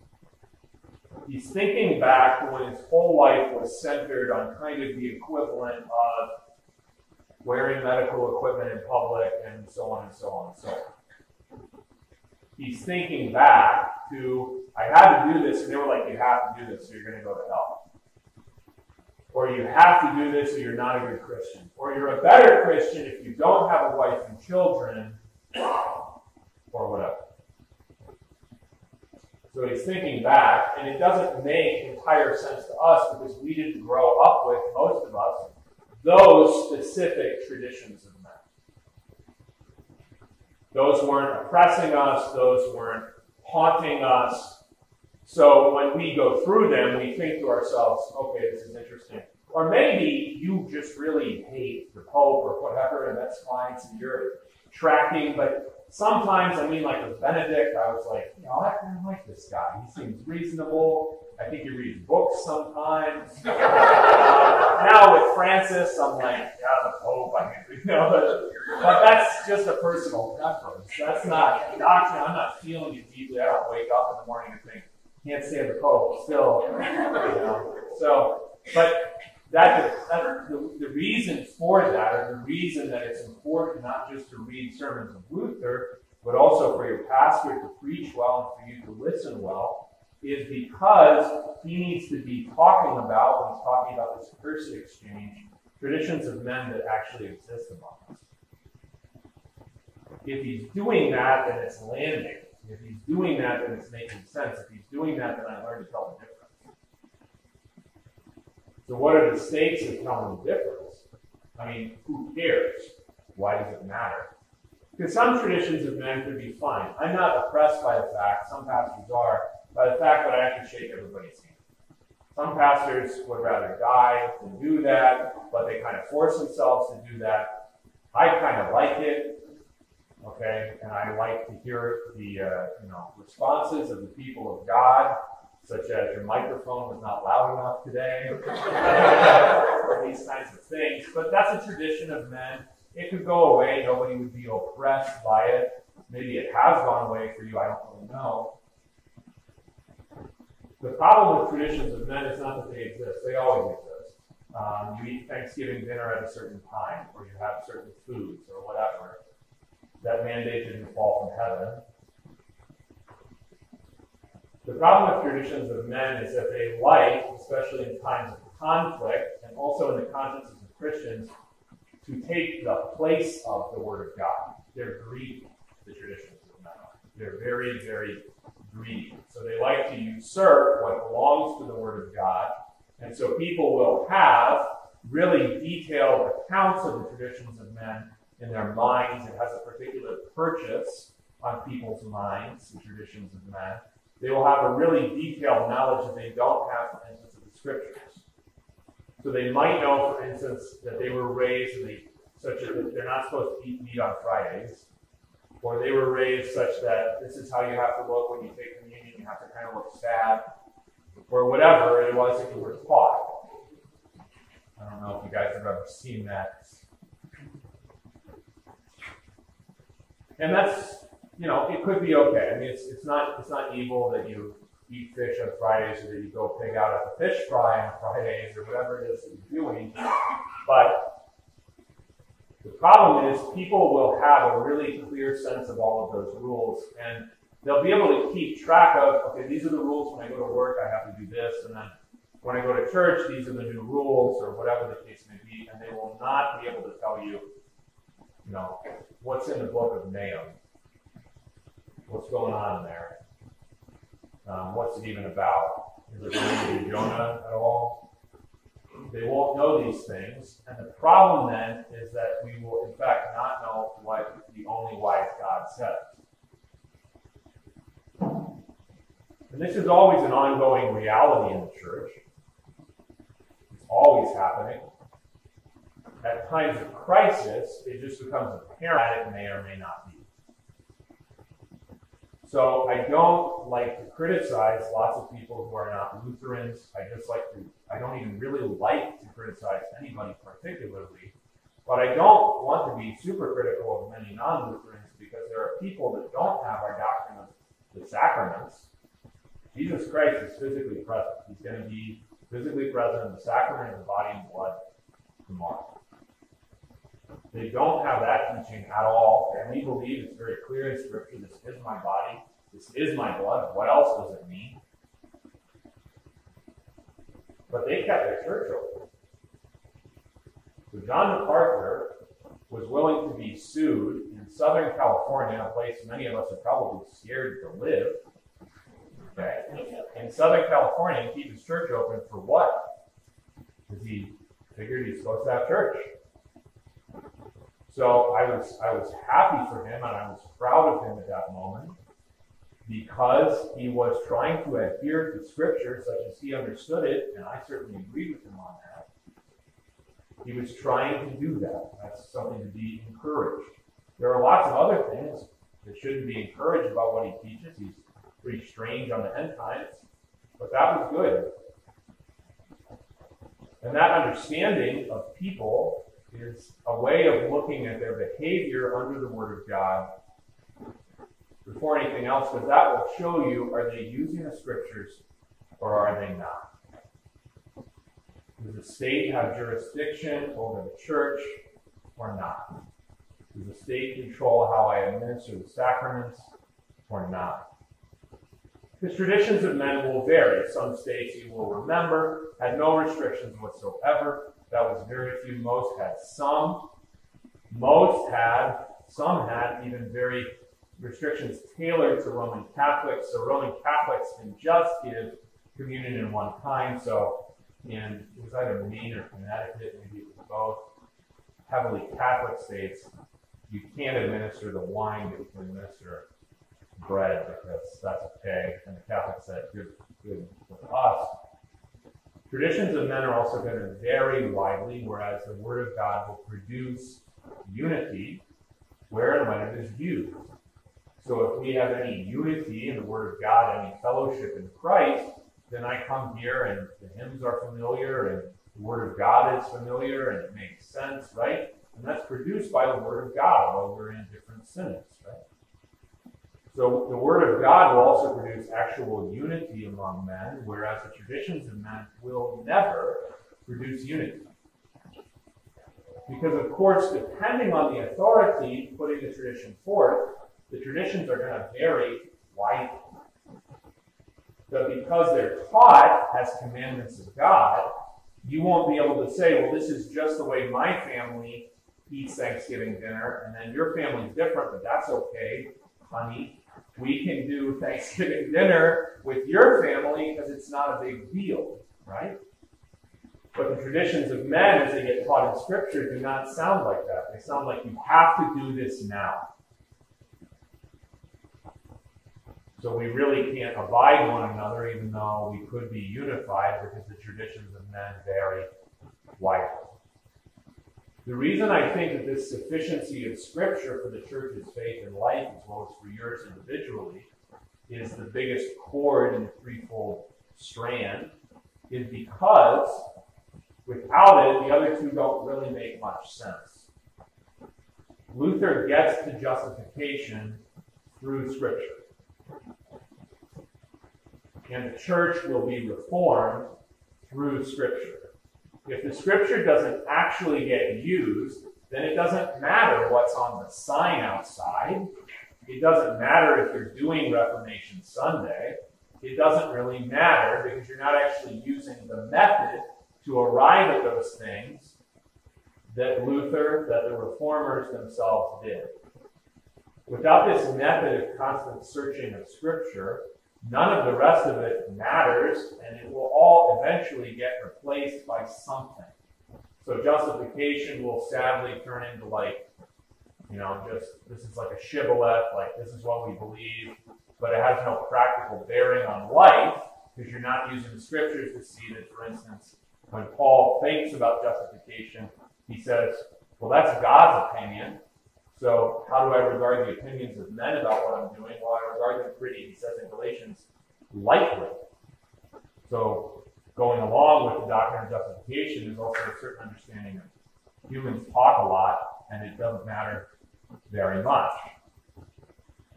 He's thinking back when his whole life was centered on kind of the equivalent of wearing medical equipment in public and so on and so on and so on. He's thinking back to, I had to do this, and they were like, you have to do this, so you're going to go to hell. Or you have to do this, or you're not a good Christian. Or you're a better Christian if you don't have a wife and children, or whatever. So he's thinking back, and it doesn't make entire sense to us because we didn't grow up with, most of us, those specific traditions of men. Those weren't oppressing us, those weren't haunting us. So when we go through them, we think to ourselves, okay, this is interesting. Or maybe you just really hate the Pope or whatever, and that's fine, so you're tracking, but Sometimes, I mean, like with Benedict, I was like, you know, I kind of like this guy. He seems reasonable. I think he reads books sometimes. uh, now with Francis, I'm like, yeah, the Pope. I mean, you know, but, but that's just a personal preference. That's not doctrine. I'm not feeling it deeply. I don't wake up in the morning and think, can't stand the Pope. Still, you know. So, but that, that the, the reason for that, or the reason that it's important not just to read sermons of Luther, but also for your pastor to preach well and for you to listen well, is because he needs to be talking about, when he's talking about this person exchange, traditions of men that actually exist among us. If he's doing that, then it's landing. If he's doing that, then it's making sense. If he's doing that, then I learn to tell the difference. So what are the stakes of telling the difference? I mean, who cares? Why does it matter? Because some traditions of men could be fine. I'm not oppressed by the fact, some pastors are, by the fact that I have to shake everybody's hand. Some pastors would rather die than do that, but they kind of force themselves to do that. I kind of like it, okay, and I like to hear the uh, you know responses of the people of God such as your microphone was not loud enough today, or these kinds of things. But that's a tradition of men. It could go away. Nobody would be oppressed by it. Maybe it has gone away for you. I don't really know. The problem with traditions of men is not that they exist. They always exist. Um, you eat Thanksgiving dinner at a certain time, or you have certain foods, or whatever. That mandate didn't fall from heaven. The problem with traditions of men is that they like, especially in times of conflict, and also in the consciences of Christians, to take the place of the Word of God. They're greedy, the traditions of men. They're very, very So they like to usurp what belongs to the Word of God. And so people will have really detailed accounts of the traditions of men in their minds. It has a particular purchase on people's minds, the traditions of men. They will have a really detailed knowledge that they don't have, for instance, of the scriptures. So they might know, for instance, that they were raised they, such that they're not supposed to eat meat on Fridays, or they were raised such that this is how you have to look when you take communion. You have to kind of look sad, or whatever it was that you were taught. I don't know if you guys have ever seen that. And that's you know, it could be okay. I mean, it's, it's not it's not evil that you eat fish on Fridays or that you go pig out at the fish fry on Fridays or whatever it is that you're doing. But the problem is people will have a really clear sense of all of those rules and they'll be able to keep track of, okay, these are the rules when I go to work, I have to do this, and then when I go to church, these are the new rules or whatever the case may be, and they will not be able to tell you, you know, what's in the book of Nahum what's going on there? Um, what's it even about? Is it related to Jonah at all? They won't know these things. And the problem then is that we will, in fact, not know what the only wise God says. And this is always an ongoing reality in the church. It's always happening. At times of crisis, it just becomes apparent it may or may not be. So I don't like to criticize lots of people who are not Lutherans. I just like to, I don't even really like to criticize anybody particularly. But I don't want to be super critical of many non Lutherans because there are people that don't have our doctrine of the sacraments. Jesus Christ is physically present. He's going to be physically present in the sacrament of the body and blood tomorrow. They don't have that teaching at all, and we believe it's very clear in Scripture this is my body, this is my blood. What else does it mean? But they kept their church open. So John MacArthur was willing to be sued in Southern California, a place many of us are probably scared to live. Okay. In Southern California, and keep his church open for what? Because he figured he's supposed to have church. So I was I was happy for him and I was proud of him at that moment because he was trying to adhere to scripture such as he understood it, and I certainly agreed with him on that. He was trying to do that. That's something to be encouraged. There are lots of other things that shouldn't be encouraged about what he teaches. He's pretty strange on the end times, but that was good. And that understanding of people is a way of looking at their behavior under the Word of God before anything else, because that will show you are they using the Scriptures or are they not? Does the state have jurisdiction over the church or not? Does the state control how I administer the sacraments or not? The traditions of men will vary. Some states you will remember had no restrictions whatsoever. That was very few. Most had some. Most had, some had even very restrictions tailored to Roman Catholics. So Roman Catholics can just give communion in one kind. So in it was either Maine or Connecticut, maybe it was both, heavily Catholic states, you can't administer the wine, but you can administer bread because that's okay. And the Catholics said, good, good us. Traditions of men are also going to vary widely, whereas the Word of God will produce unity where and when it is used. So if we have any unity in the Word of God, any fellowship in Christ, then I come here and the hymns are familiar and the Word of God is familiar and it makes sense, right? And that's produced by the Word of God, while we're in different synods? So the Word of God will also produce actual unity among men, whereas the traditions of men will never produce unity. Because, of course, depending on the authority putting the tradition forth, the traditions are going to vary widely. But because they're taught as commandments of God, you won't be able to say, well, this is just the way my family eats Thanksgiving dinner, and then your family's different, but that's okay, honey we can do Thanksgiving dinner with your family because it's not a big deal, right? But the traditions of men, as they get taught in Scripture, do not sound like that. They sound like you have to do this now. So we really can't abide one another, even though we could be unified, because the traditions of men vary widely. The reason I think that this sufficiency of Scripture for the church's faith and life, as well as for yours individually, is the biggest cord in the threefold strand, is because without it, the other two don't really make much sense. Luther gets to justification through Scripture. And the church will be reformed through Scripture. If the scripture doesn't actually get used, then it doesn't matter what's on the sign outside. It doesn't matter if you're doing Reformation Sunday. It doesn't really matter because you're not actually using the method to arrive at those things that Luther, that the reformers themselves did. Without this method of constant searching of Scripture, None of the rest of it matters, and it will all eventually get replaced by something. So justification will sadly turn into like, you know, just this is like a shibboleth, like this is what we believe, but it has no practical bearing on life because you're not using the scriptures to see that, for instance, when Paul thinks about justification, he says, well, that's God's opinion. So how do I regard the opinions of men about what I'm doing? Well, I regard them pretty, he says in Galatians, lightly. So going along with the doctrine of justification is also a certain understanding of humans talk a lot and it doesn't matter very much.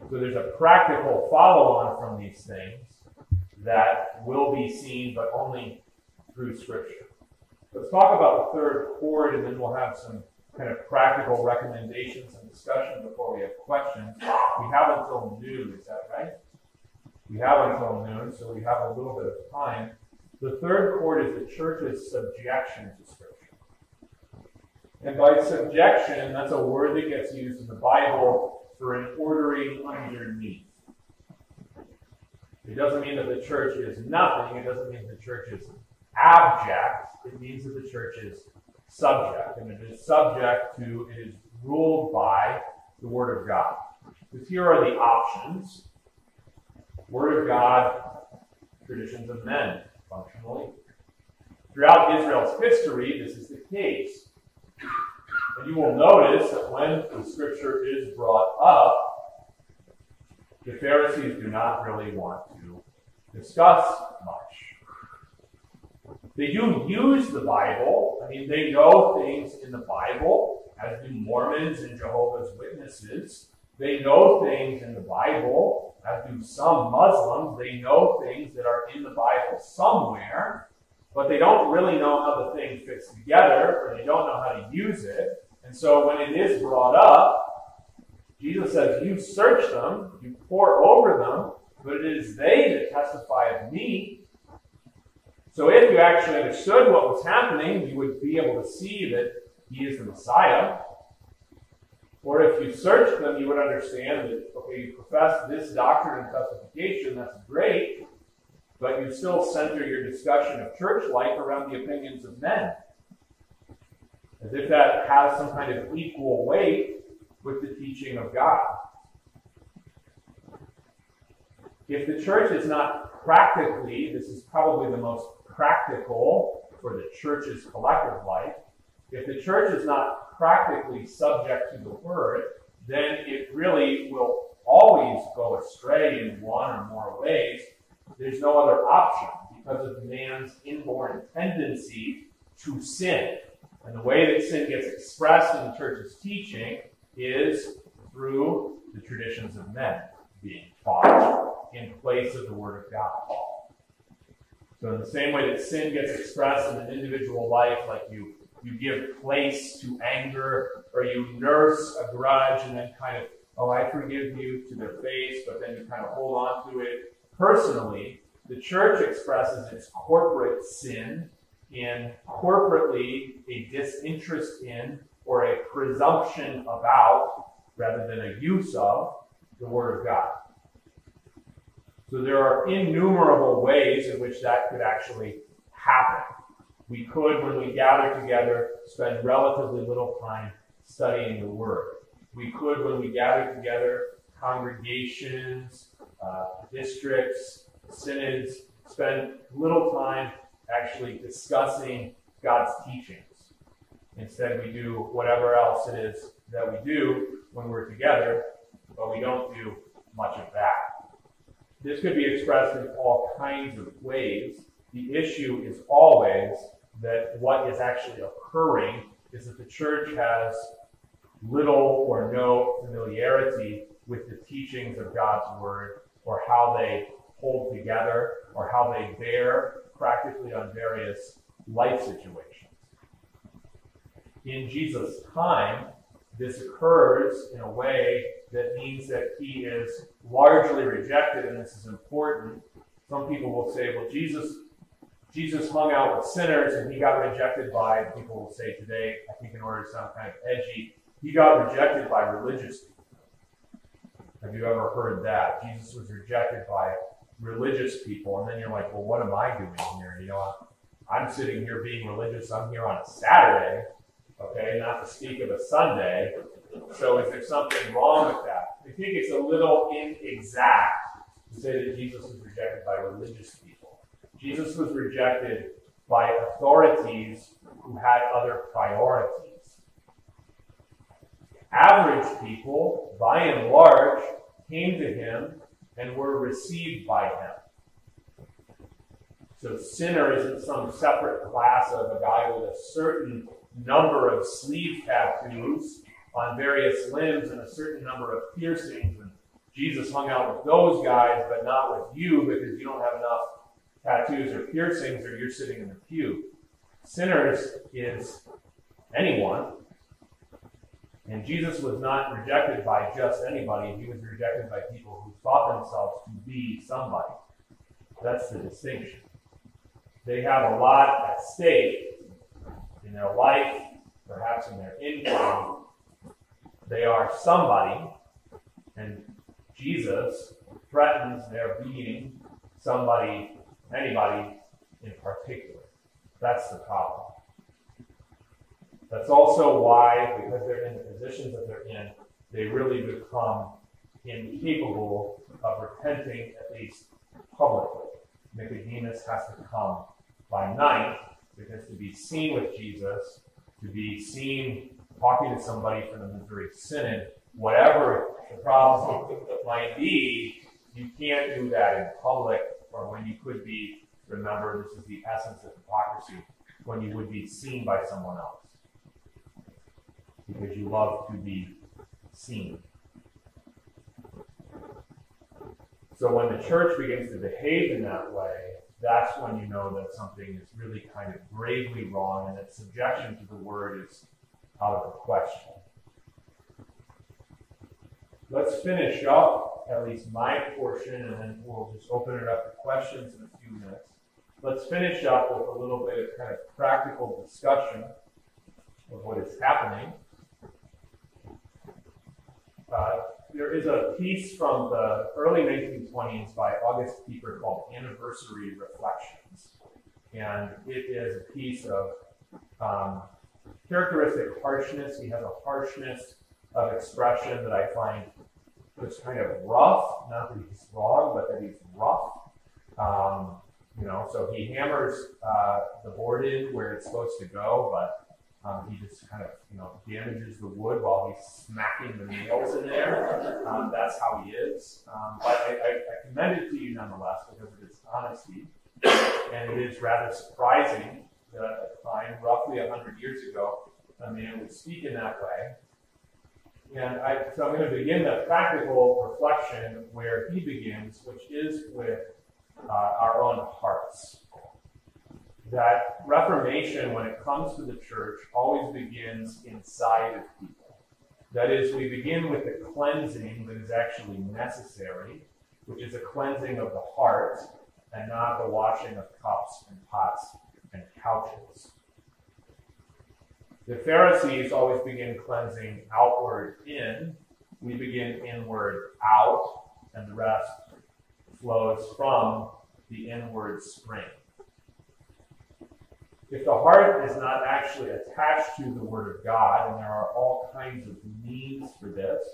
So there's a practical follow-on from these things that will be seen, but only through Scripture. Let's talk about the third cord, and then we'll have some kind of practical recommendations and discussion before we have questions. We have until noon, is that right? We have until noon, so we have a little bit of time. The third cord is the church's subjection to Scripture. And by subjection, that's a word that gets used in the Bible for an ordering underneath. It doesn't mean that the church is nothing. It doesn't mean the church is abject. It means that the church is subject. And it is subject to, it is ruled by the Word of God. Because here are the options Word of God, traditions of men, functionally. Throughout Israel's history, this is the case. And you will notice that when the scripture is brought up, the Pharisees do not really want to discuss much. They do use the Bible. I mean, they know things in the Bible, as do Mormons and Jehovah's Witnesses. They know things in the Bible, as do some Muslims. They know things that are in the Bible somewhere, but they don't really know how the thing fits together, or they don't know how to use it. And so when it is brought up, Jesus says, You search them, you pore over them, but it is they that testify of me. So if you actually understood what was happening, you would be able to see that he is the Messiah. Or if you searched them, you would understand that, okay, you profess this doctrine and justification, that's great, but you still center your discussion of church life around the opinions of men as if that has some kind of equal weight with the teaching of God. If the church is not practically, this is probably the most practical for the church's collective life, if the church is not practically subject to the word, then it really will always go astray in one or more ways. There's no other option because of man's inborn tendency to sin. And the way that sin gets expressed in the church's teaching is through the traditions of men being taught in place of the Word of God. So, in the same way that sin gets expressed in an individual life, like you, you give place to anger, or you nurse a grudge and then kind of, oh, I forgive you to their face, but then you kind of hold on to it. Personally, the church expresses its corporate sin in corporately a disinterest in or a presumption about rather than a use of the Word of God. So there are innumerable ways in which that could actually happen. We could, when we gather together, spend relatively little time studying the Word. We could, when we gather together, congregations, uh, districts, synods, spend little time actually discussing God's teachings. Instead, we do whatever else it is that we do when we're together, but we don't do much of that. This could be expressed in all kinds of ways. The issue is always that what is actually occurring is that the church has little or no familiarity with the teachings of God's word or how they hold together or how they bear practically on various life situations. In Jesus' time, this occurs in a way that means that he is largely rejected, and this is important. Some people will say, well, Jesus, Jesus hung out with sinners and he got rejected by, people will say today, I think in order to sound kind of edgy, he got rejected by religious people. Have you ever heard that? Jesus was rejected by religious people, and then you're like, well, what am I doing here? You know, I'm sitting here being religious. I'm here on a Saturday, okay, not to speak of a Sunday. So if there's something wrong with that? I think it's a little inexact to say that Jesus was rejected by religious people. Jesus was rejected by authorities who had other priorities. Average people, by and large, came to him and were received by him. So sinner isn't some separate class of a guy with a certain number of sleeve tattoos on various limbs and a certain number of piercings. And Jesus hung out with those guys, but not with you because you don't have enough tattoos or piercings or you're sitting in the pew. Sinners is anyone. And Jesus was not rejected by just anybody, he was rejected by people who thought themselves to be somebody. That's the distinction. They have a lot at stake in their life, perhaps in their income. They are somebody, and Jesus threatens their being somebody, anybody in particular. That's the problem. That's also why, because they're in the positions that they're in, they really become incapable of repenting, at least publicly. Nicodemus has to come by night because to be seen with Jesus, to be seen talking to somebody from the Missouri Synod, whatever the problem might be, you can't do that in public or when you could be, remember, this is the essence of hypocrisy, when you would be seen by someone else. Because you love to be seen. So when the church begins to behave in that way, that's when you know that something is really kind of gravely wrong and that subjection to the word is out of the question. Let's finish up at least my portion and then we'll just open it up to questions in a few minutes. Let's finish up with a little bit of kind of practical discussion of what is happening. Uh, there is a piece from the early 1920s by August Pieper called Anniversary Reflections. And it is a piece of um, characteristic harshness. He has a harshness of expression that I find just kind of rough. Not that he's wrong, but that he's rough. Um, you know, so he hammers uh, the board in where it's supposed to go, but um, he just kind of, you know, damages the wood while he's smacking the nails in there. Um, that's how he is. Um, but I, I, I, commend it to you nonetheless because of its honesty. And it is rather surprising the time, roughly 100 years ago, a man would speak in that way. And I, so I'm going to begin the practical reflection where he begins, which is with uh, our own hearts that Reformation, when it comes to the church, always begins inside of people. That is, we begin with the cleansing that is actually necessary, which is a cleansing of the heart and not the washing of cups and pots and couches. The Pharisees always begin cleansing outward in. We begin inward out, and the rest flows from the inward spring. If the heart is not actually attached to the Word of God, and there are all kinds of means for this,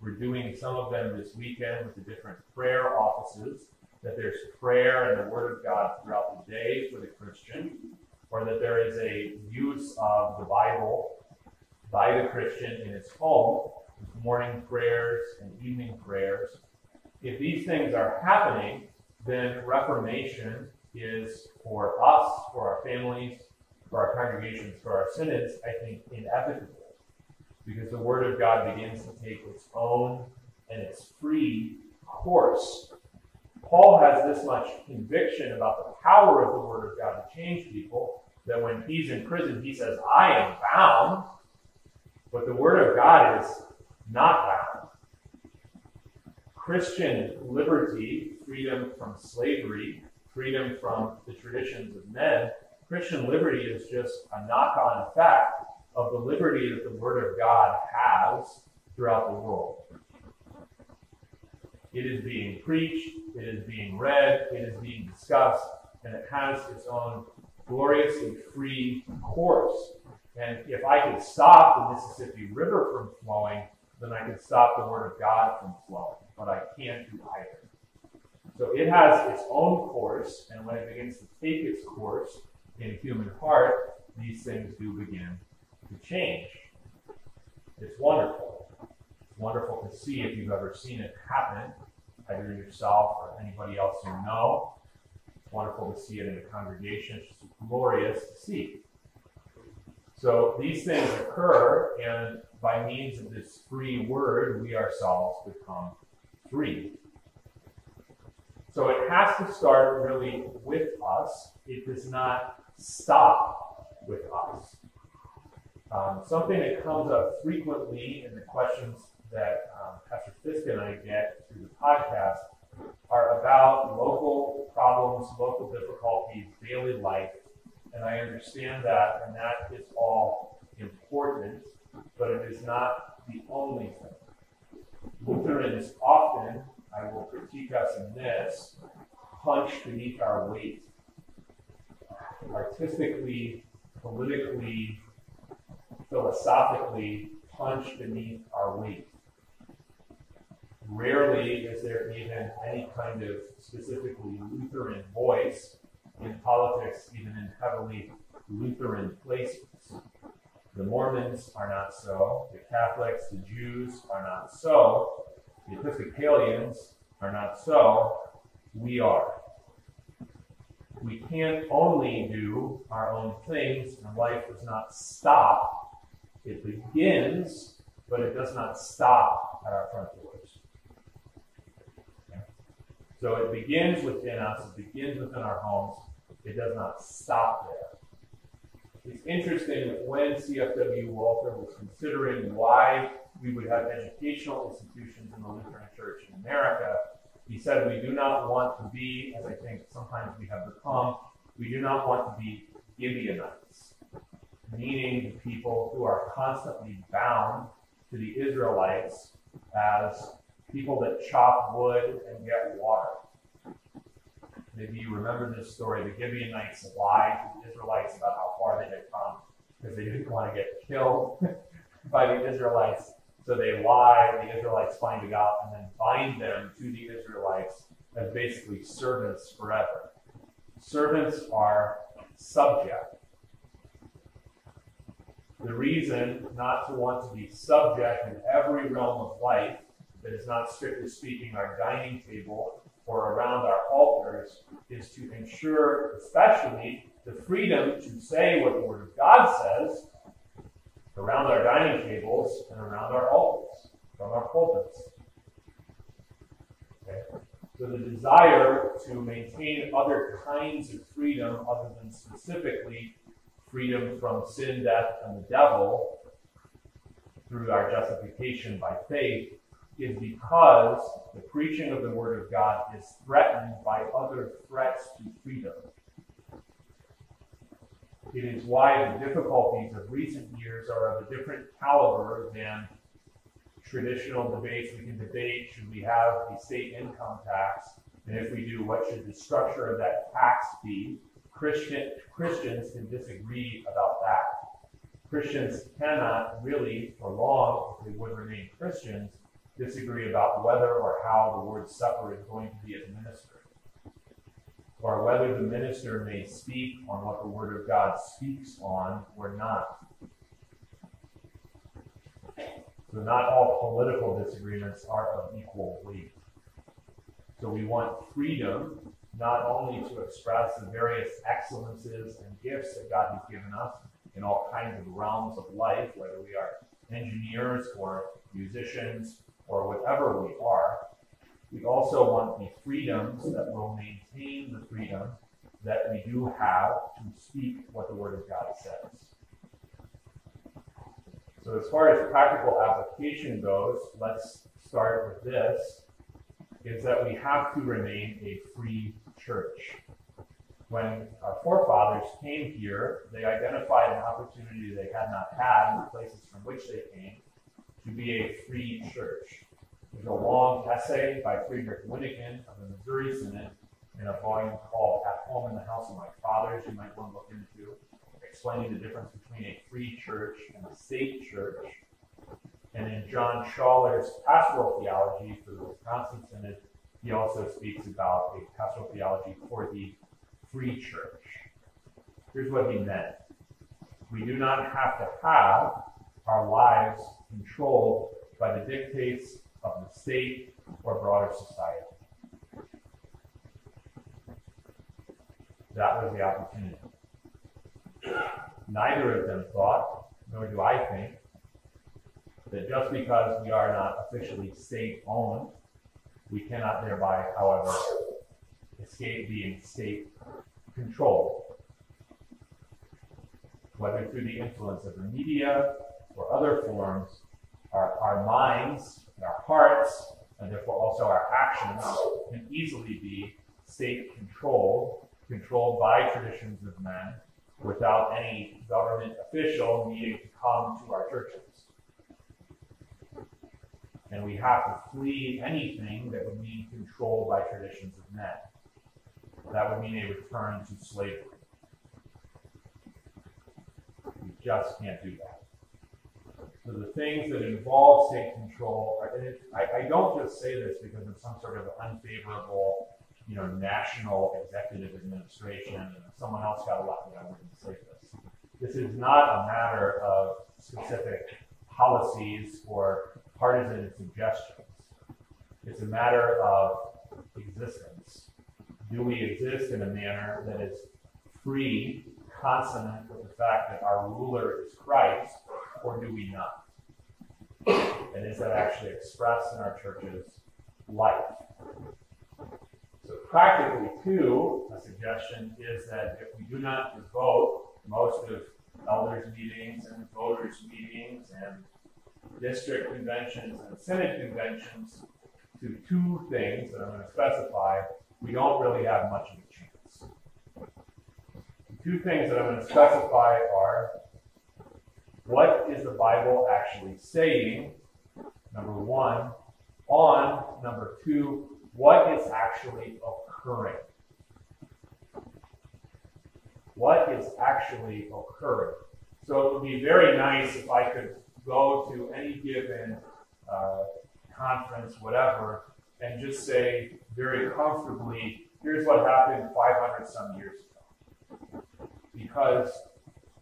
we're doing some of them this weekend with the different prayer offices, that there's prayer and the Word of God throughout the day for the Christian, or that there is a use of the Bible by the Christian in his home, with morning prayers and evening prayers. If these things are happening, then Reformation is for us, for our families, for our congregations, for our synods, I think, inevitable. Because the Word of God begins to take its own and its free course. Paul has this much conviction about the power of the Word of God to change people that when he's in prison, he says, I am bound, but the Word of God is not bound. Christian liberty, freedom from slavery, freedom from the traditions of men. Christian liberty is just a knock on effect of the liberty that the Word of God has throughout the world. It is being preached, it is being read, it is being discussed, and it has its own gloriously free course. And if I could stop the Mississippi River from flowing, then I could stop the Word of God from flowing. But I can't do either. So it has its own course, and when it begins to take its course in human heart, these things do begin to change. It's wonderful. Wonderful to see if you've ever seen it happen, either yourself or anybody else you know. It's wonderful to see it in a congregation. It's just glorious to see. So these things occur, and by means of this free word, we ourselves become free So it has to start really with us. It does not stop with us. Um, something that comes up frequently in the questions that um, Pastor Fisk and I get through the podcast are about local problems, local difficulties, daily life. And I understand that, and that is all important, but it is not the only thing. Lutherans often, I will critique us in this, punch beneath our weight. Artistically, politically, philosophically, punch beneath our weight. Rarely is there even any kind of specifically Lutheran voice in politics, even in heavily Lutheran places. The Mormons are not so. The Catholics, the Jews are not so. The Episcopalians are not so. We are. We can't only do our own things, and life does not stop. It begins, but it does not stop at our front doors. So it begins within us, it begins within our homes. It does not stop there. It's interesting that when CFW Walther was considering why we would have educational institutions in the Lutheran Church in America, he said we do not want to be, as I think sometimes we have become, we do not want to be Gibeonites, meaning the people who are constantly bound to the Israelites as people that chop wood and get water. Maybe you remember this story. The Gibeonites lied to the Israelites about how far they had come because they didn't want to get killed by the Israelites. So they lie, the Israelites find out, and then bind them to the Israelites as basically servants forever. Servants are subject. The reason not to want to be subject in every realm of life that is not strictly speaking our dining table or around our altars is to ensure, especially, the freedom to say what the Word of God says around our dining tables and around our altars, from our pulpits. Okay? So the desire to maintain other kinds of freedom other than specifically freedom from sin, death, and the devil through our justification by faith is because the preaching of the Word of God is threatened by other threats to freedom. It is why the difficulties of recent years are of a different caliber than traditional debates. We can debate should we have a state income tax? And if we do, what should the structure of that tax be? Christian, Christians can disagree about that. Christians cannot really, for long, if they would remain Christians, disagree about whether or how the Lord's Supper is going to be administered, or whether the minister may speak on what the Word of God speaks on or not. So, not all political disagreements are of equal weight. So, we want freedom not only to express the various excellences and gifts that God has given us in all kinds of realms of life, whether we are engineers or musicians or whatever we are, we also want the freedoms that will maintain the freedom that we do have to speak what the Word of God says. So, as far as practical application goes, let's start with this is that we have to remain a free church. When our forefathers came here, they identified an opportunity they had not had in the places from which they came to be a free church. There's a long essay by Friedrich Wyneken of the Missouri Synod in a volume called At Home in the House of My Fathers, you might want to look into, explaining the difference between a free church and a state church. And in John Schaller's Pastoral Theology for the Wisconsin Synod, he also speaks about a pastoral theology for the free church. Here's what he meant. We do not have to have our lives controlled by the dictates of the state or broader society. That was the opportunity. Neither of them thought, nor do I think, that just because we are not officially state owned, we cannot thereby, however, escape being state controlled, whether through the influence of the media or other forms, our, our minds and our hearts, and therefore also our actions, can easily be state controlled, controlled by traditions of men, without any government official needing to come to our churches. And we have to flee anything that would mean control by traditions of men. That would mean a return to slavery. We just can't do that. So the things that involve state control, and it, I, I don't just say this because of some sort of unfavorable, you know, national executive administration, and someone else got elected, I wouldn't say this. This is not a matter of specific policies or partisan suggestions. It's a matter of existence. Do we exist in a manner that is free, consonant with the fact that our ruler is Christ, or do we not? And is that actually expressed in our church's life? So, practically, too, a suggestion is that if we do not devote most of elders' meetings and voters' meetings and district conventions and synod conventions to two things that I'm going to specify, we don't really have much of a chance. The two things that I'm going to specify are what is the Bible actually saying? Number one. On number two, what is actually occurring? What is actually occurring? So it would be very nice if I could go to any given uh, conference, whatever, and just say very comfortably, here's what happened 500 some years ago. Because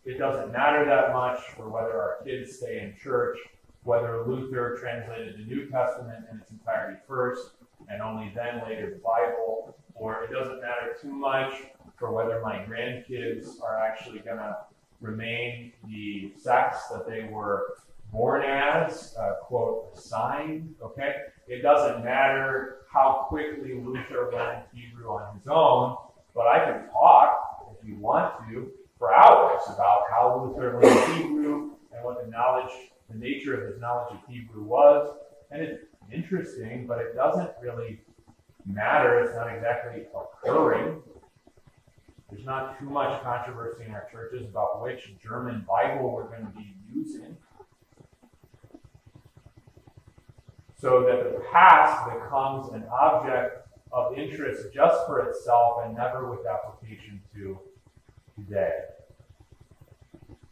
it doesn't matter that much for whether our kids stay in church, whether Luther translated the New Testament in its entirety first, and only then later the Bible, or it doesn't matter too much for whether my grandkids are actually going to remain the sex that they were born as, uh, quote, assigned, okay? It doesn't matter how quickly Luther learned Hebrew on his own, but I can talk, if you want to, for hours about how Luther learned Hebrew and what the knowledge, the nature of his knowledge of Hebrew was. And it's interesting, but it doesn't really matter. It's not exactly occurring. There's not too much controversy in our churches about which German Bible we're going to be using. so that the past becomes an object of interest just for itself and never with application to today.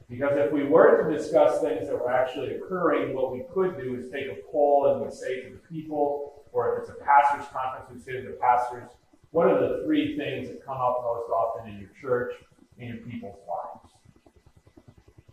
Because if we were to discuss things that were actually occurring, what we could do is take a poll and we say to the people, or if it's a pastor's conference, we say to the pastors, what are the three things that come up most often in your church, in your people's lives?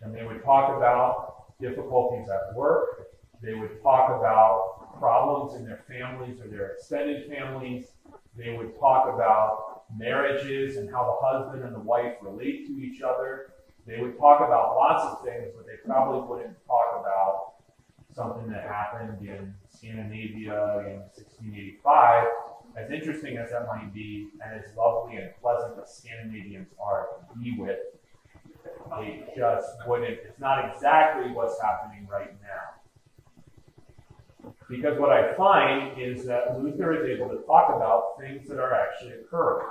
And they would talk about difficulties at work. They would talk about problems in their families or their extended families. They would talk about marriages and how the husband and the wife relate to each other. They would talk about lots of things, but they probably wouldn't talk about something that happened in Scandinavia in 1685. As interesting as that might be, and as lovely and pleasant as Scandinavians are to be with, they just wouldn't, it's not exactly what's happening right now. Because what I find is that Luther is able to talk about things that are actually occurring.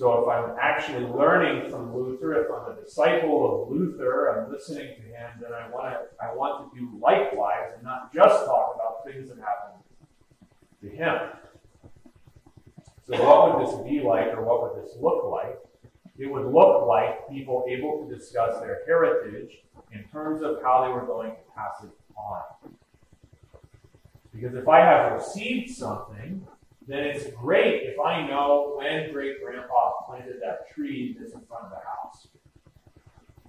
So if I'm actually learning from Luther, if I'm a disciple of Luther, I'm listening to him, then I want to I want to do likewise and not just talk about things that happened to him. So what would this be like or what would this look like? It would look like people able to discuss their heritage in terms of how they were going to pass it on. Because if I have received something, then it's great if I know when great grandpa planted that tree that's in front of the house.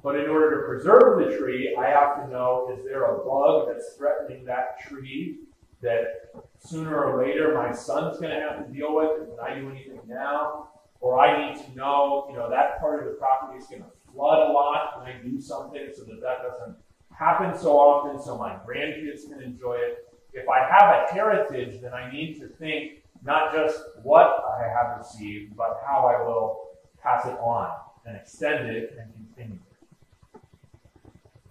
But in order to preserve the tree, I have to know is there a bug that's threatening that tree that sooner or later my son's going to have to deal with? Can I do anything now? Or I need to know, you know, that part of the property is going to flood a lot when I do something so that that doesn't happen so often so my grandkids can enjoy it. if I have a heritage, then I need to think not just what I have received, but how I will pass it on and extend it and continue it.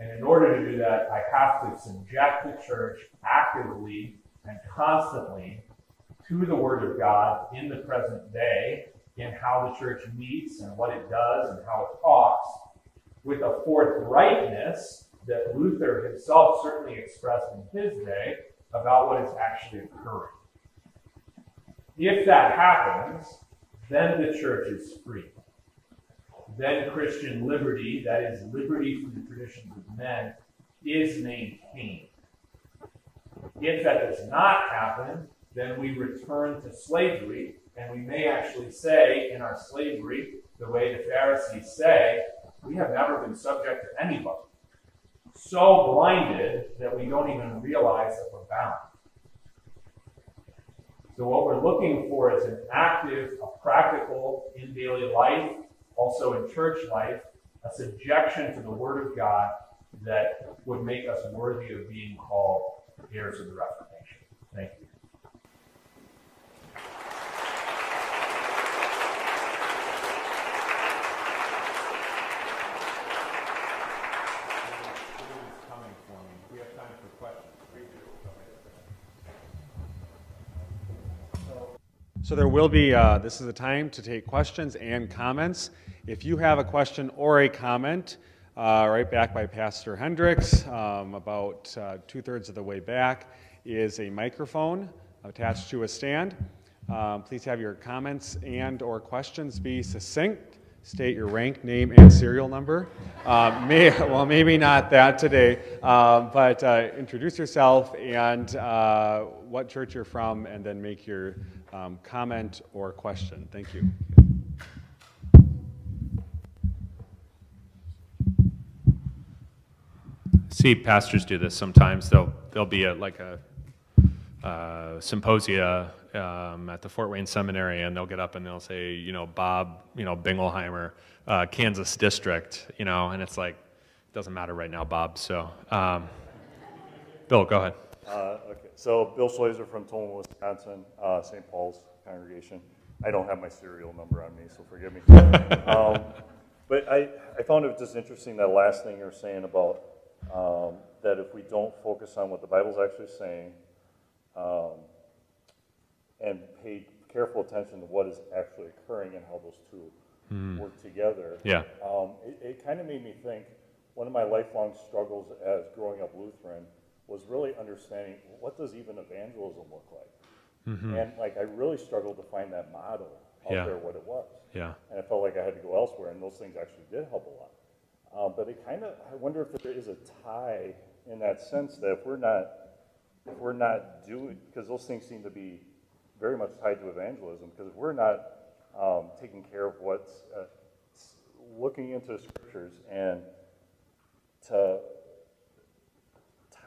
And in order to do that, I have to subject the church actively and constantly to the Word of God in the present day, in how the church meets and what it does and how it talks, with a forthrightness that Luther himself certainly expressed in his day about what is actually occurring. If that happens, then the church is free. Then Christian liberty, that is, liberty from the traditions of men, is maintained. If that does not happen, then we return to slavery, and we may actually say in our slavery, the way the Pharisees say, we have never been subject to anybody. So blinded that we don't even realize that we're bound. So, what we're looking for is an active, a practical, in daily life, also in church life, a subjection to the Word of God that would make us worthy of being called heirs of the Reformation. Thank you.
So there will be, uh, this is a time to take questions and comments. If you have a question or a comment, uh, right back by Pastor Hendricks, um, about uh, two thirds of the way back, is a microphone attached to a stand. Um, please have your comments and or questions be succinct. State your rank, name, and serial number. Uh, may, well, maybe not that today, um, but uh, introduce yourself and uh, what church you're from, and then make your um, comment or question. Thank you.
See, pastors do this sometimes. They'll there'll be a like a uh, symposia um, at the Fort Wayne Seminary, and they'll get up and they'll say, you know, Bob, you know, Bingelheimer, uh, Kansas District, you know, and it's like, doesn't matter right now, Bob. So, um, Bill, go ahead.
Uh, okay, so Bill Schleiser from Tolman, Wisconsin, uh, St. Paul's congregation. I don't have my serial number on me, so forgive me. um, but I, I found it just interesting that last thing you're saying about um, that if we don't focus on what the Bible's actually saying um, and pay careful attention to what is actually occurring and how those two mm. work together,
yeah.
Um, it, it kind of made me think one of my lifelong struggles as growing up Lutheran was really understanding what does even evangelism look like. Mm-hmm. And like I really struggled to find that model out yeah. there, what it was.
Yeah.
And I felt like I had to go elsewhere, and those things actually did help a lot. Um, but it kind of, I wonder if there is a tie in that sense that if we're not, if we're not doing, because those things seem to be very much tied to evangelism, because if we're not um, taking care of what's uh, looking into scriptures and to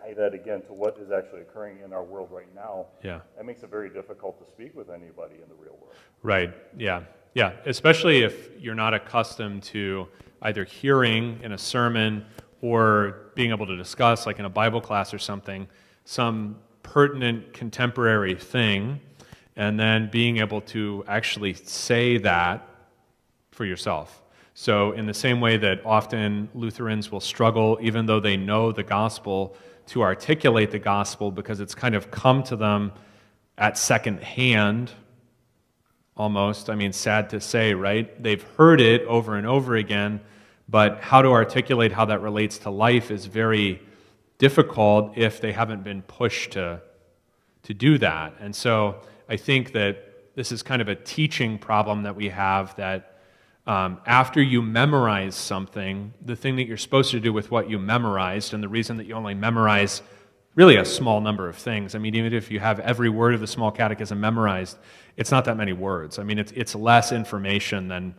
tie that again to what is actually occurring in our world right now,
yeah,
that makes it very difficult to speak with anybody in the real world.
Right. Yeah. Yeah. Especially if you're not accustomed to either hearing in a sermon or being able to discuss, like in a Bible class or something, some pertinent contemporary thing, and then being able to actually say that for yourself. So, in the same way that often Lutherans will struggle, even though they know the gospel, to articulate the gospel because it's kind of come to them at second hand, almost. I mean, sad to say, right? They've heard it over and over again, but how to articulate how that relates to life is very difficult if they haven't been pushed to, to do that. And so I think that this is kind of a teaching problem that we have that um, after you memorize something, the thing that you're supposed to do with what you memorized, and the reason that you only memorize really a small number of things. I mean, even if you have every word of the small catechism memorized, it's not that many words. I mean, it's, it's less information than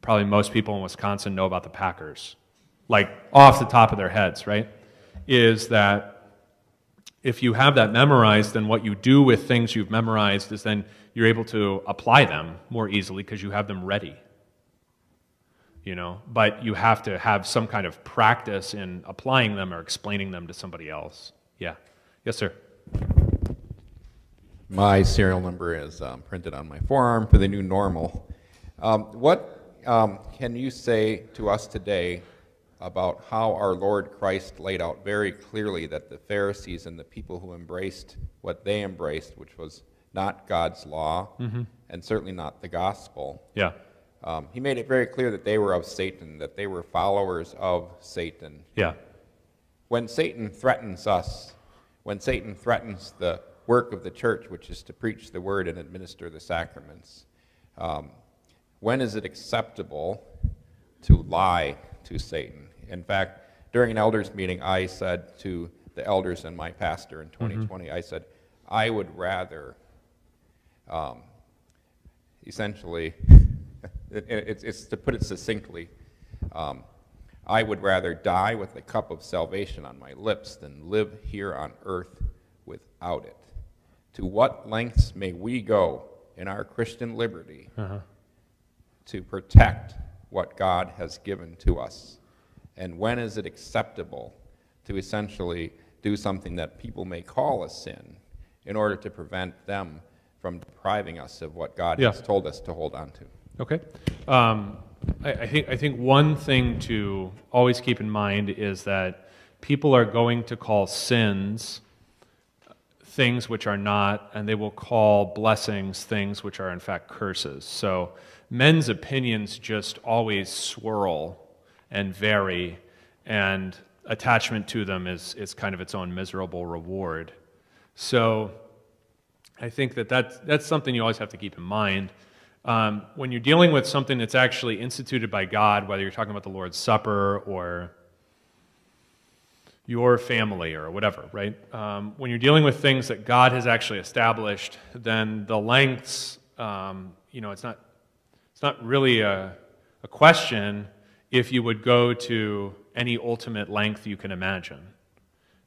probably most people in Wisconsin know about the Packers, like off the top of their heads, right? Is that if you have that memorized, then what you do with things you've memorized is then you're able to apply them more easily because you have them ready you know, but you have to have some kind of practice in applying them or explaining them to somebody else. Yeah. Yes, sir.
My serial number is um, printed on my forearm for the new normal. Um, what um, can you say to us today about how our Lord Christ laid out very clearly that the Pharisees and the people who embraced what they embraced, which was not God's law and certainly not the gospel,
Yeah.
Um, he made it very clear that they were of Satan, that they were followers of Satan.
Yeah.
When Satan threatens us, when Satan threatens the work of the church, which is to preach the word and administer the sacraments, um, when is it acceptable to lie to Satan? In fact, during an elders meeting, I said to the elders and my pastor in 2020, I said, I would rather um, essentially, it, it's, it's to put it succinctly, um, I would rather die with the cup of salvation on my lips than live here on earth without it. To what lengths may we go in our Christian liberty to protect what God has given to us? And when is it acceptable to essentially do something that people may call a sin in order to prevent them from depriving us of what God
Yeah.
has told us to hold on to?
Okay. Um, I, I think I think one thing to always keep in mind is that people are going to call sins things which are not, and they will call blessings things which are in fact curses. So men's opinions just always swirl and vary, and attachment to them is, is kind of its own miserable reward. So I think that that's, that's something you always have to keep in mind. Um, when you're dealing with something that's actually instituted by God, whether you're talking about the Lord's Supper or your family or whatever, right? Um, when you're dealing with things that God has actually established, then the lengths, um, you know, it's not, it's not really a, a question if you would go to any ultimate length you can imagine,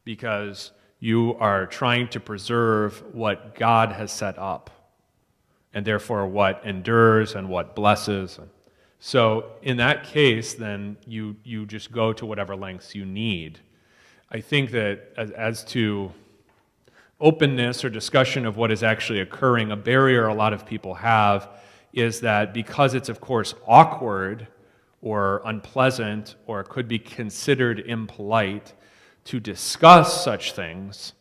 because you are trying to preserve what God has set up, and therefore what endures and what blesses. So in that case, then you, you just go to whatever lengths you need. I think that as, as to openness or discussion of what is actually occurring, a barrier a lot of people have is that because it's, of course, awkward or unpleasant or could be considered impolite to discuss such things,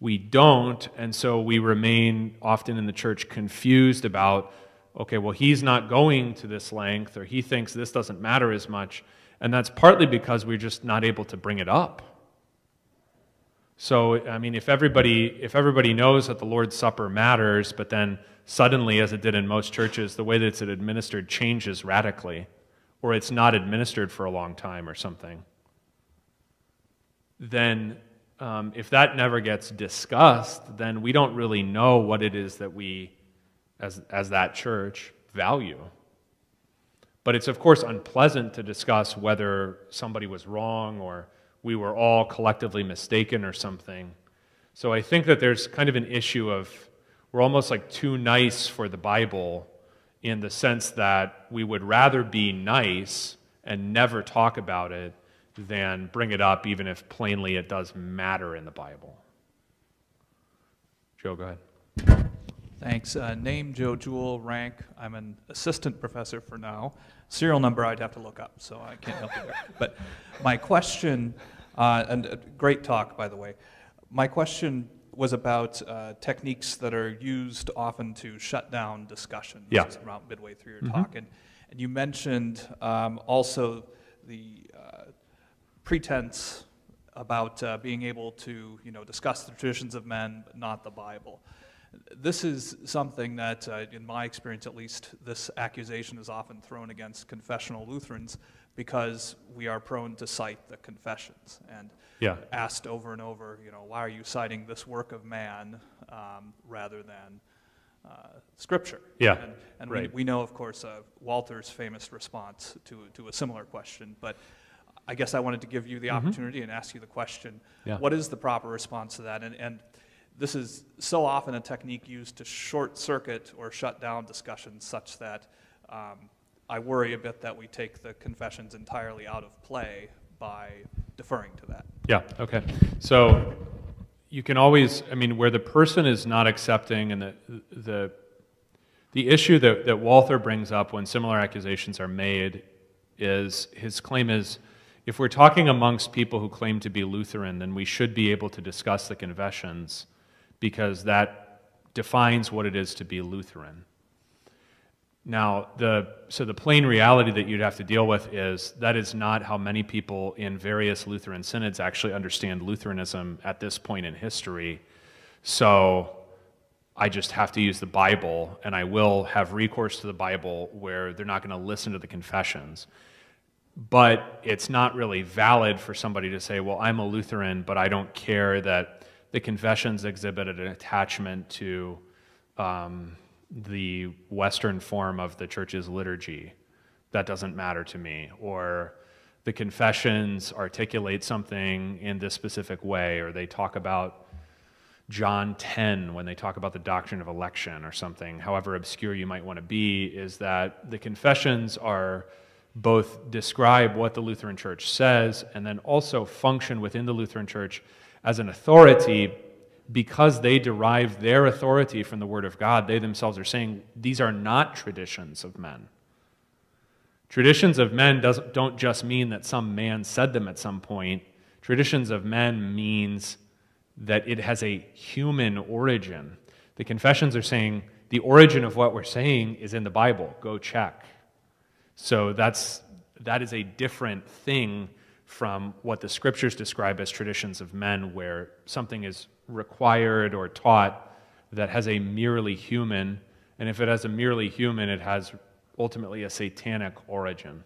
we don't, and so we remain often in the church confused about, okay, well, he's not going to this length, or he thinks this doesn't matter as much, and that's partly because we're just not able to bring it up. So, I mean, if everybody, if everybody knows that the Lord's Supper matters, but then suddenly, as it did in most churches, the way that it's administered changes radically, or it's not administered for a long time or something, then um, if that never gets discussed, then we don't really know what it is that we, as, as that church, value. But it's, of course, unpleasant to discuss whether somebody was wrong or we were all collectively mistaken or something. So I think that there's kind of an issue of we're almost like too nice for the Bible in the sense that we would rather be nice and never talk about it than bring it up, even if plainly it does matter in the Bible. Joe, go ahead.
Thanks. Uh, name Joe Jewell, rank. I'm an assistant professor for now. Serial number I'd have to look up, so I can't help you there. But my question, uh, and uh, great talk, by the way. My question was about uh, techniques that are used often to shut down discussions
Yeah. Mm-hmm.
around midway through your talk. And, and you mentioned um, also the pretense about uh, being able to, you know, discuss the traditions of men, but not the Bible. This is something that, uh, in my experience at least, this accusation is often thrown against confessional Lutherans because we are prone to cite the confessions and
Yeah.
asked over and over, you know, why are you citing this work of man um, rather than uh, Scripture?
Yeah,
And, and
right.
we, we know, of course, uh, Walther's famous response to, to a similar question, but I guess I wanted to give you the opportunity and ask you the question.
Mm-hmm. Yeah.
What is the proper response to that? And, and this is so often a technique used to short circuit or shut down discussions such that um, I worry a bit that we take the confessions entirely out of play by deferring to that.
Yeah, okay. So, you can always, I mean, where the person is not accepting and the, the, the issue that, that Walther brings up when similar accusations are made is his claim is if we're talking amongst people who claim to be Lutheran, then we should be able to discuss the confessions because that defines what it is to be Lutheran. Now, the, so the plain reality that you'd have to deal with is that is not how many people in various Lutheran synods actually understand Lutheranism at this point in history. So I just have to use the Bible, and I will have recourse to the Bible where they're not going to listen to the confessions. But it's not really valid for somebody to say, well, I'm a Lutheran, but I don't care that the confessions exhibited an attachment to. Um, the Western form of the church's liturgy. That doesn't matter to me. Or the confessions articulate something in this specific way, or they talk about John 10 when they talk about the doctrine of election or something, however obscure you might want to be, is that the confessions are both describe what the Lutheran Church says and then also function within the Lutheran Church as an authority because they derive their authority from the Word of God, they themselves are saying these are not traditions of men. Traditions of men don't just mean that some man said them at some point. Traditions of men means that it has a human origin. The confessions are saying the origin of what we're saying is in the Bible. Go check. So that's, that is a different thing from what the scriptures describe as traditions of men, where something is required or taught that has a merely human, and if it has a merely human, it has ultimately a satanic origin.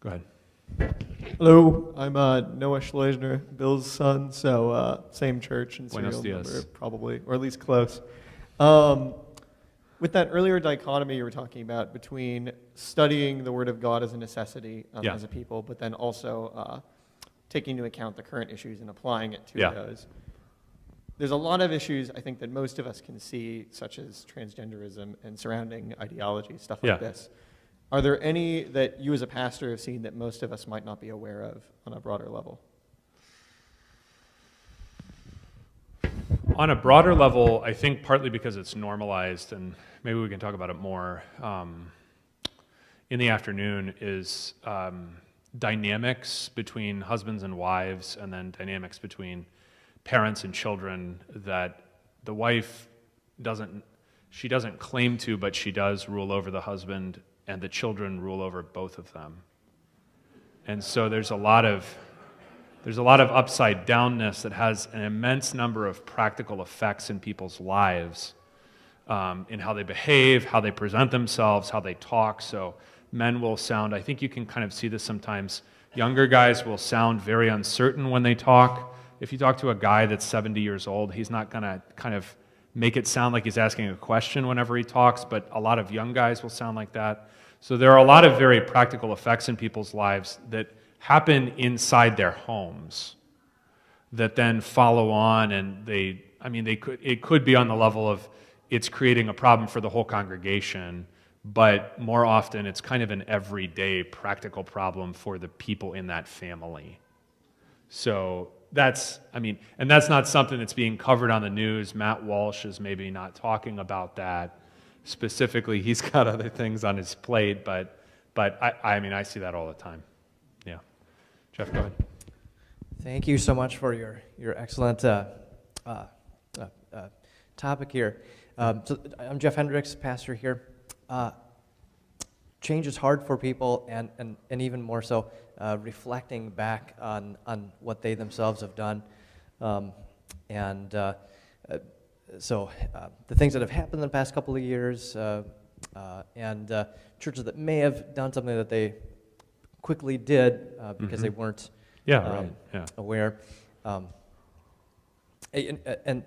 Go ahead.
Hello, I'm uh, Noah Schleusner, Bill's son, so uh, same church and serial number, probably, or at least close. Um, with that earlier dichotomy you were talking about between studying the Word of God as a necessity um, yeah. as a people, but then also uh, taking into account the current issues and applying it to yeah. those. There's a lot of issues I think that most of us can see, such as transgenderism and surrounding ideology, stuff like yeah. this. Are there any that you as a pastor have seen that most of us might not be aware of on a broader level?
On a broader level, I think partly because it's normalized, and maybe we can talk about it more um, in the afternoon, is um, dynamics between husbands and wives, and then dynamics between parents and children that the wife doesn't she doesn't claim to, but she does rule over the husband, and the children rule over both of them. And so there's a lot of there's a lot of upside downness that has an immense number of practical effects in people's lives, um, in how they behave, how they present themselves, how they talk. So men will sound, I think you can kind of see this sometimes. Younger guys will sound very uncertain when they talk. If you talk to a guy that's 70 years old, he's not going to kind of make it sound like he's asking a question whenever he talks, but a lot of young guys will sound like that. So there are a lot of very practical effects in people's lives that happen inside their homes that then follow on and they I mean they could it could be on the level of it's creating a problem for the whole congregation but more often it's kind of an everyday practical problem for the people in that family. So that's, I mean, and that's not something that's being covered on the news. Matt Walsh is maybe not talking about that specifically. He's got other things on his plate, but, but I, I mean, I see that all the time. Yeah. Jeff, go ahead.
Thank you so much for your, your excellent uh, uh, uh, uh topic here. Um, so I'm Jeff Hendricks, pastor here uh, change is hard for people, and, and, and even more so, uh, reflecting back on, on what they themselves have done. Um, and uh, uh so uh, the things that have happened in the past couple of years, uh, and churches that may have done something that they quickly did because mm-hmm. they weren't
yeah, um, right. yeah.
aware. Um, and, and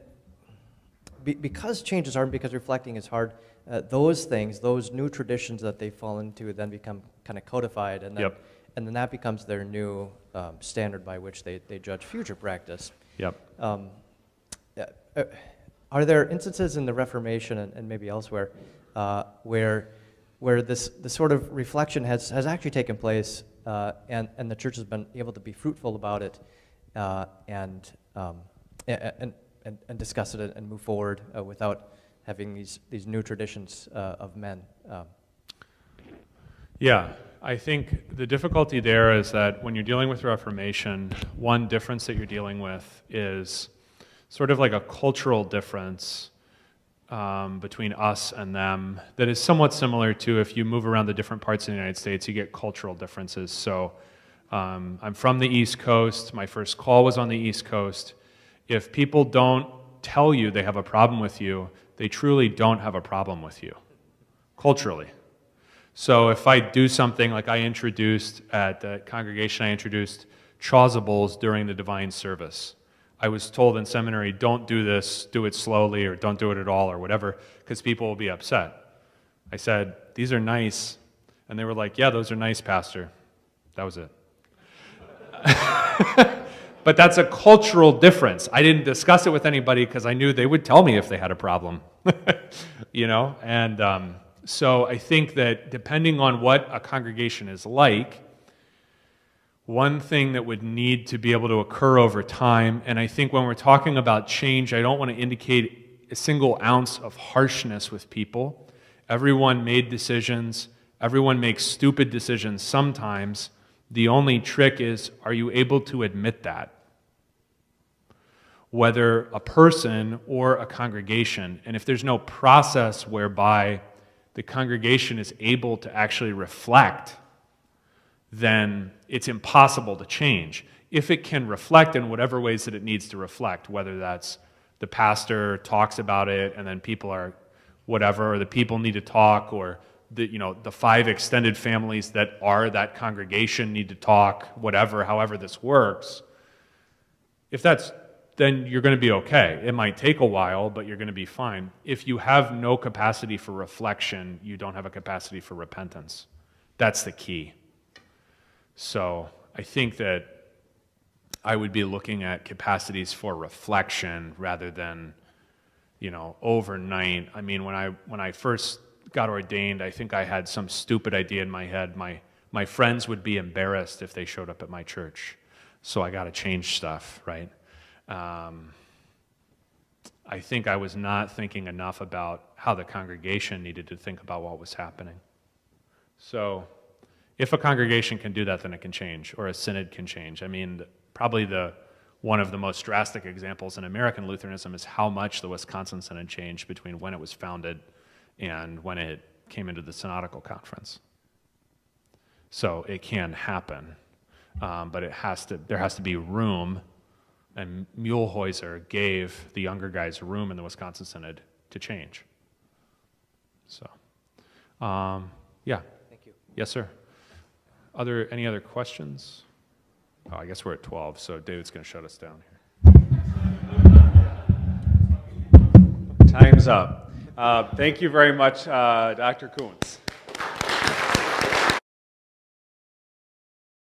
be, because change is hard, because reflecting is hard, uh, those things, those new traditions that they fall into, then become kind of codified, and then, yep. and then that becomes their new um, standard by which they, they judge future practice.
Yep. Um,
uh, are there instances in the Reformation and, and maybe elsewhere uh, where, where this, this sort of reflection has, has actually taken place uh, and, and the church has been able to be fruitful about it uh, and um, and, and, and discuss it and move forward uh, without having these, these new traditions uh, of men. Um.
Yeah, I think the difficulty there is that when you're dealing with Reformation, one difference that you're dealing with is sort of like a cultural difference um, between us and them that is somewhat similar to if you move around the different parts of the United States, you get cultural differences. So um, I'm from the East Coast. My first call was on the East Coast. If people don't tell you they have a problem with you, they truly don't have a problem with you, culturally. So if I do something like I introduced at the congregation, I introduced chasubles during the divine service. I was told in seminary, don't do this, do it slowly, or don't do it at all, or whatever, because people will be upset. I said, these are nice. And they were like, yeah, those are nice, Pastor. That was it. but that's a cultural difference. I didn't discuss it with anybody because I knew they would tell me if they had a problem. you know? And um, so I think that depending on what a congregation is like, one thing that would need to be able to occur over time, and I think when we're talking about change, I don't want to indicate a single ounce of harshness with people. Everyone made decisions, everyone makes stupid decisions sometimes. The only trick is are you able to admit that? Whether a person or a congregation, and if there's no process whereby the congregation is able to actually reflect then it's impossible to change. If it can reflect in whatever ways that it needs to reflect, whether that's the pastor talks about it and then people are whatever, or the people need to talk, or the, you know, the five extended families that are that congregation need to talk, whatever, however this works. If that's, then you're going to be okay. It might take a while, but you're going to be fine. If you have no capacity for reflection, you don't have a capacity for repentance. That's the key. So I think that I would be looking at capacities for reflection rather than, you know, overnight. I mean, when I when I first got ordained, I think I had some stupid idea in my head. My my friends would be embarrassed if they showed up at my church, so I got to change stuff, right? Um, I think I was not thinking enough about how the congregation needed to think about what was happening. So if a congregation can do that, then it can change, or a synod can change. I mean, probably the one of the most drastic examples in American Lutheranism is how much the Wisconsin Synod changed between when it was founded and when it came into the Synodical Conference. So it can happen, um, but it has to. There has to be room, and Muehlhäuser gave the younger guys room in the Wisconsin Synod to change. So, um, yeah.
Thank you.
Yes, sir. Other, any other questions? Oh, I guess we're at 12, so David's going to shut us down here.
Time's up. Uh, thank you very much, uh, Dr. Koontz.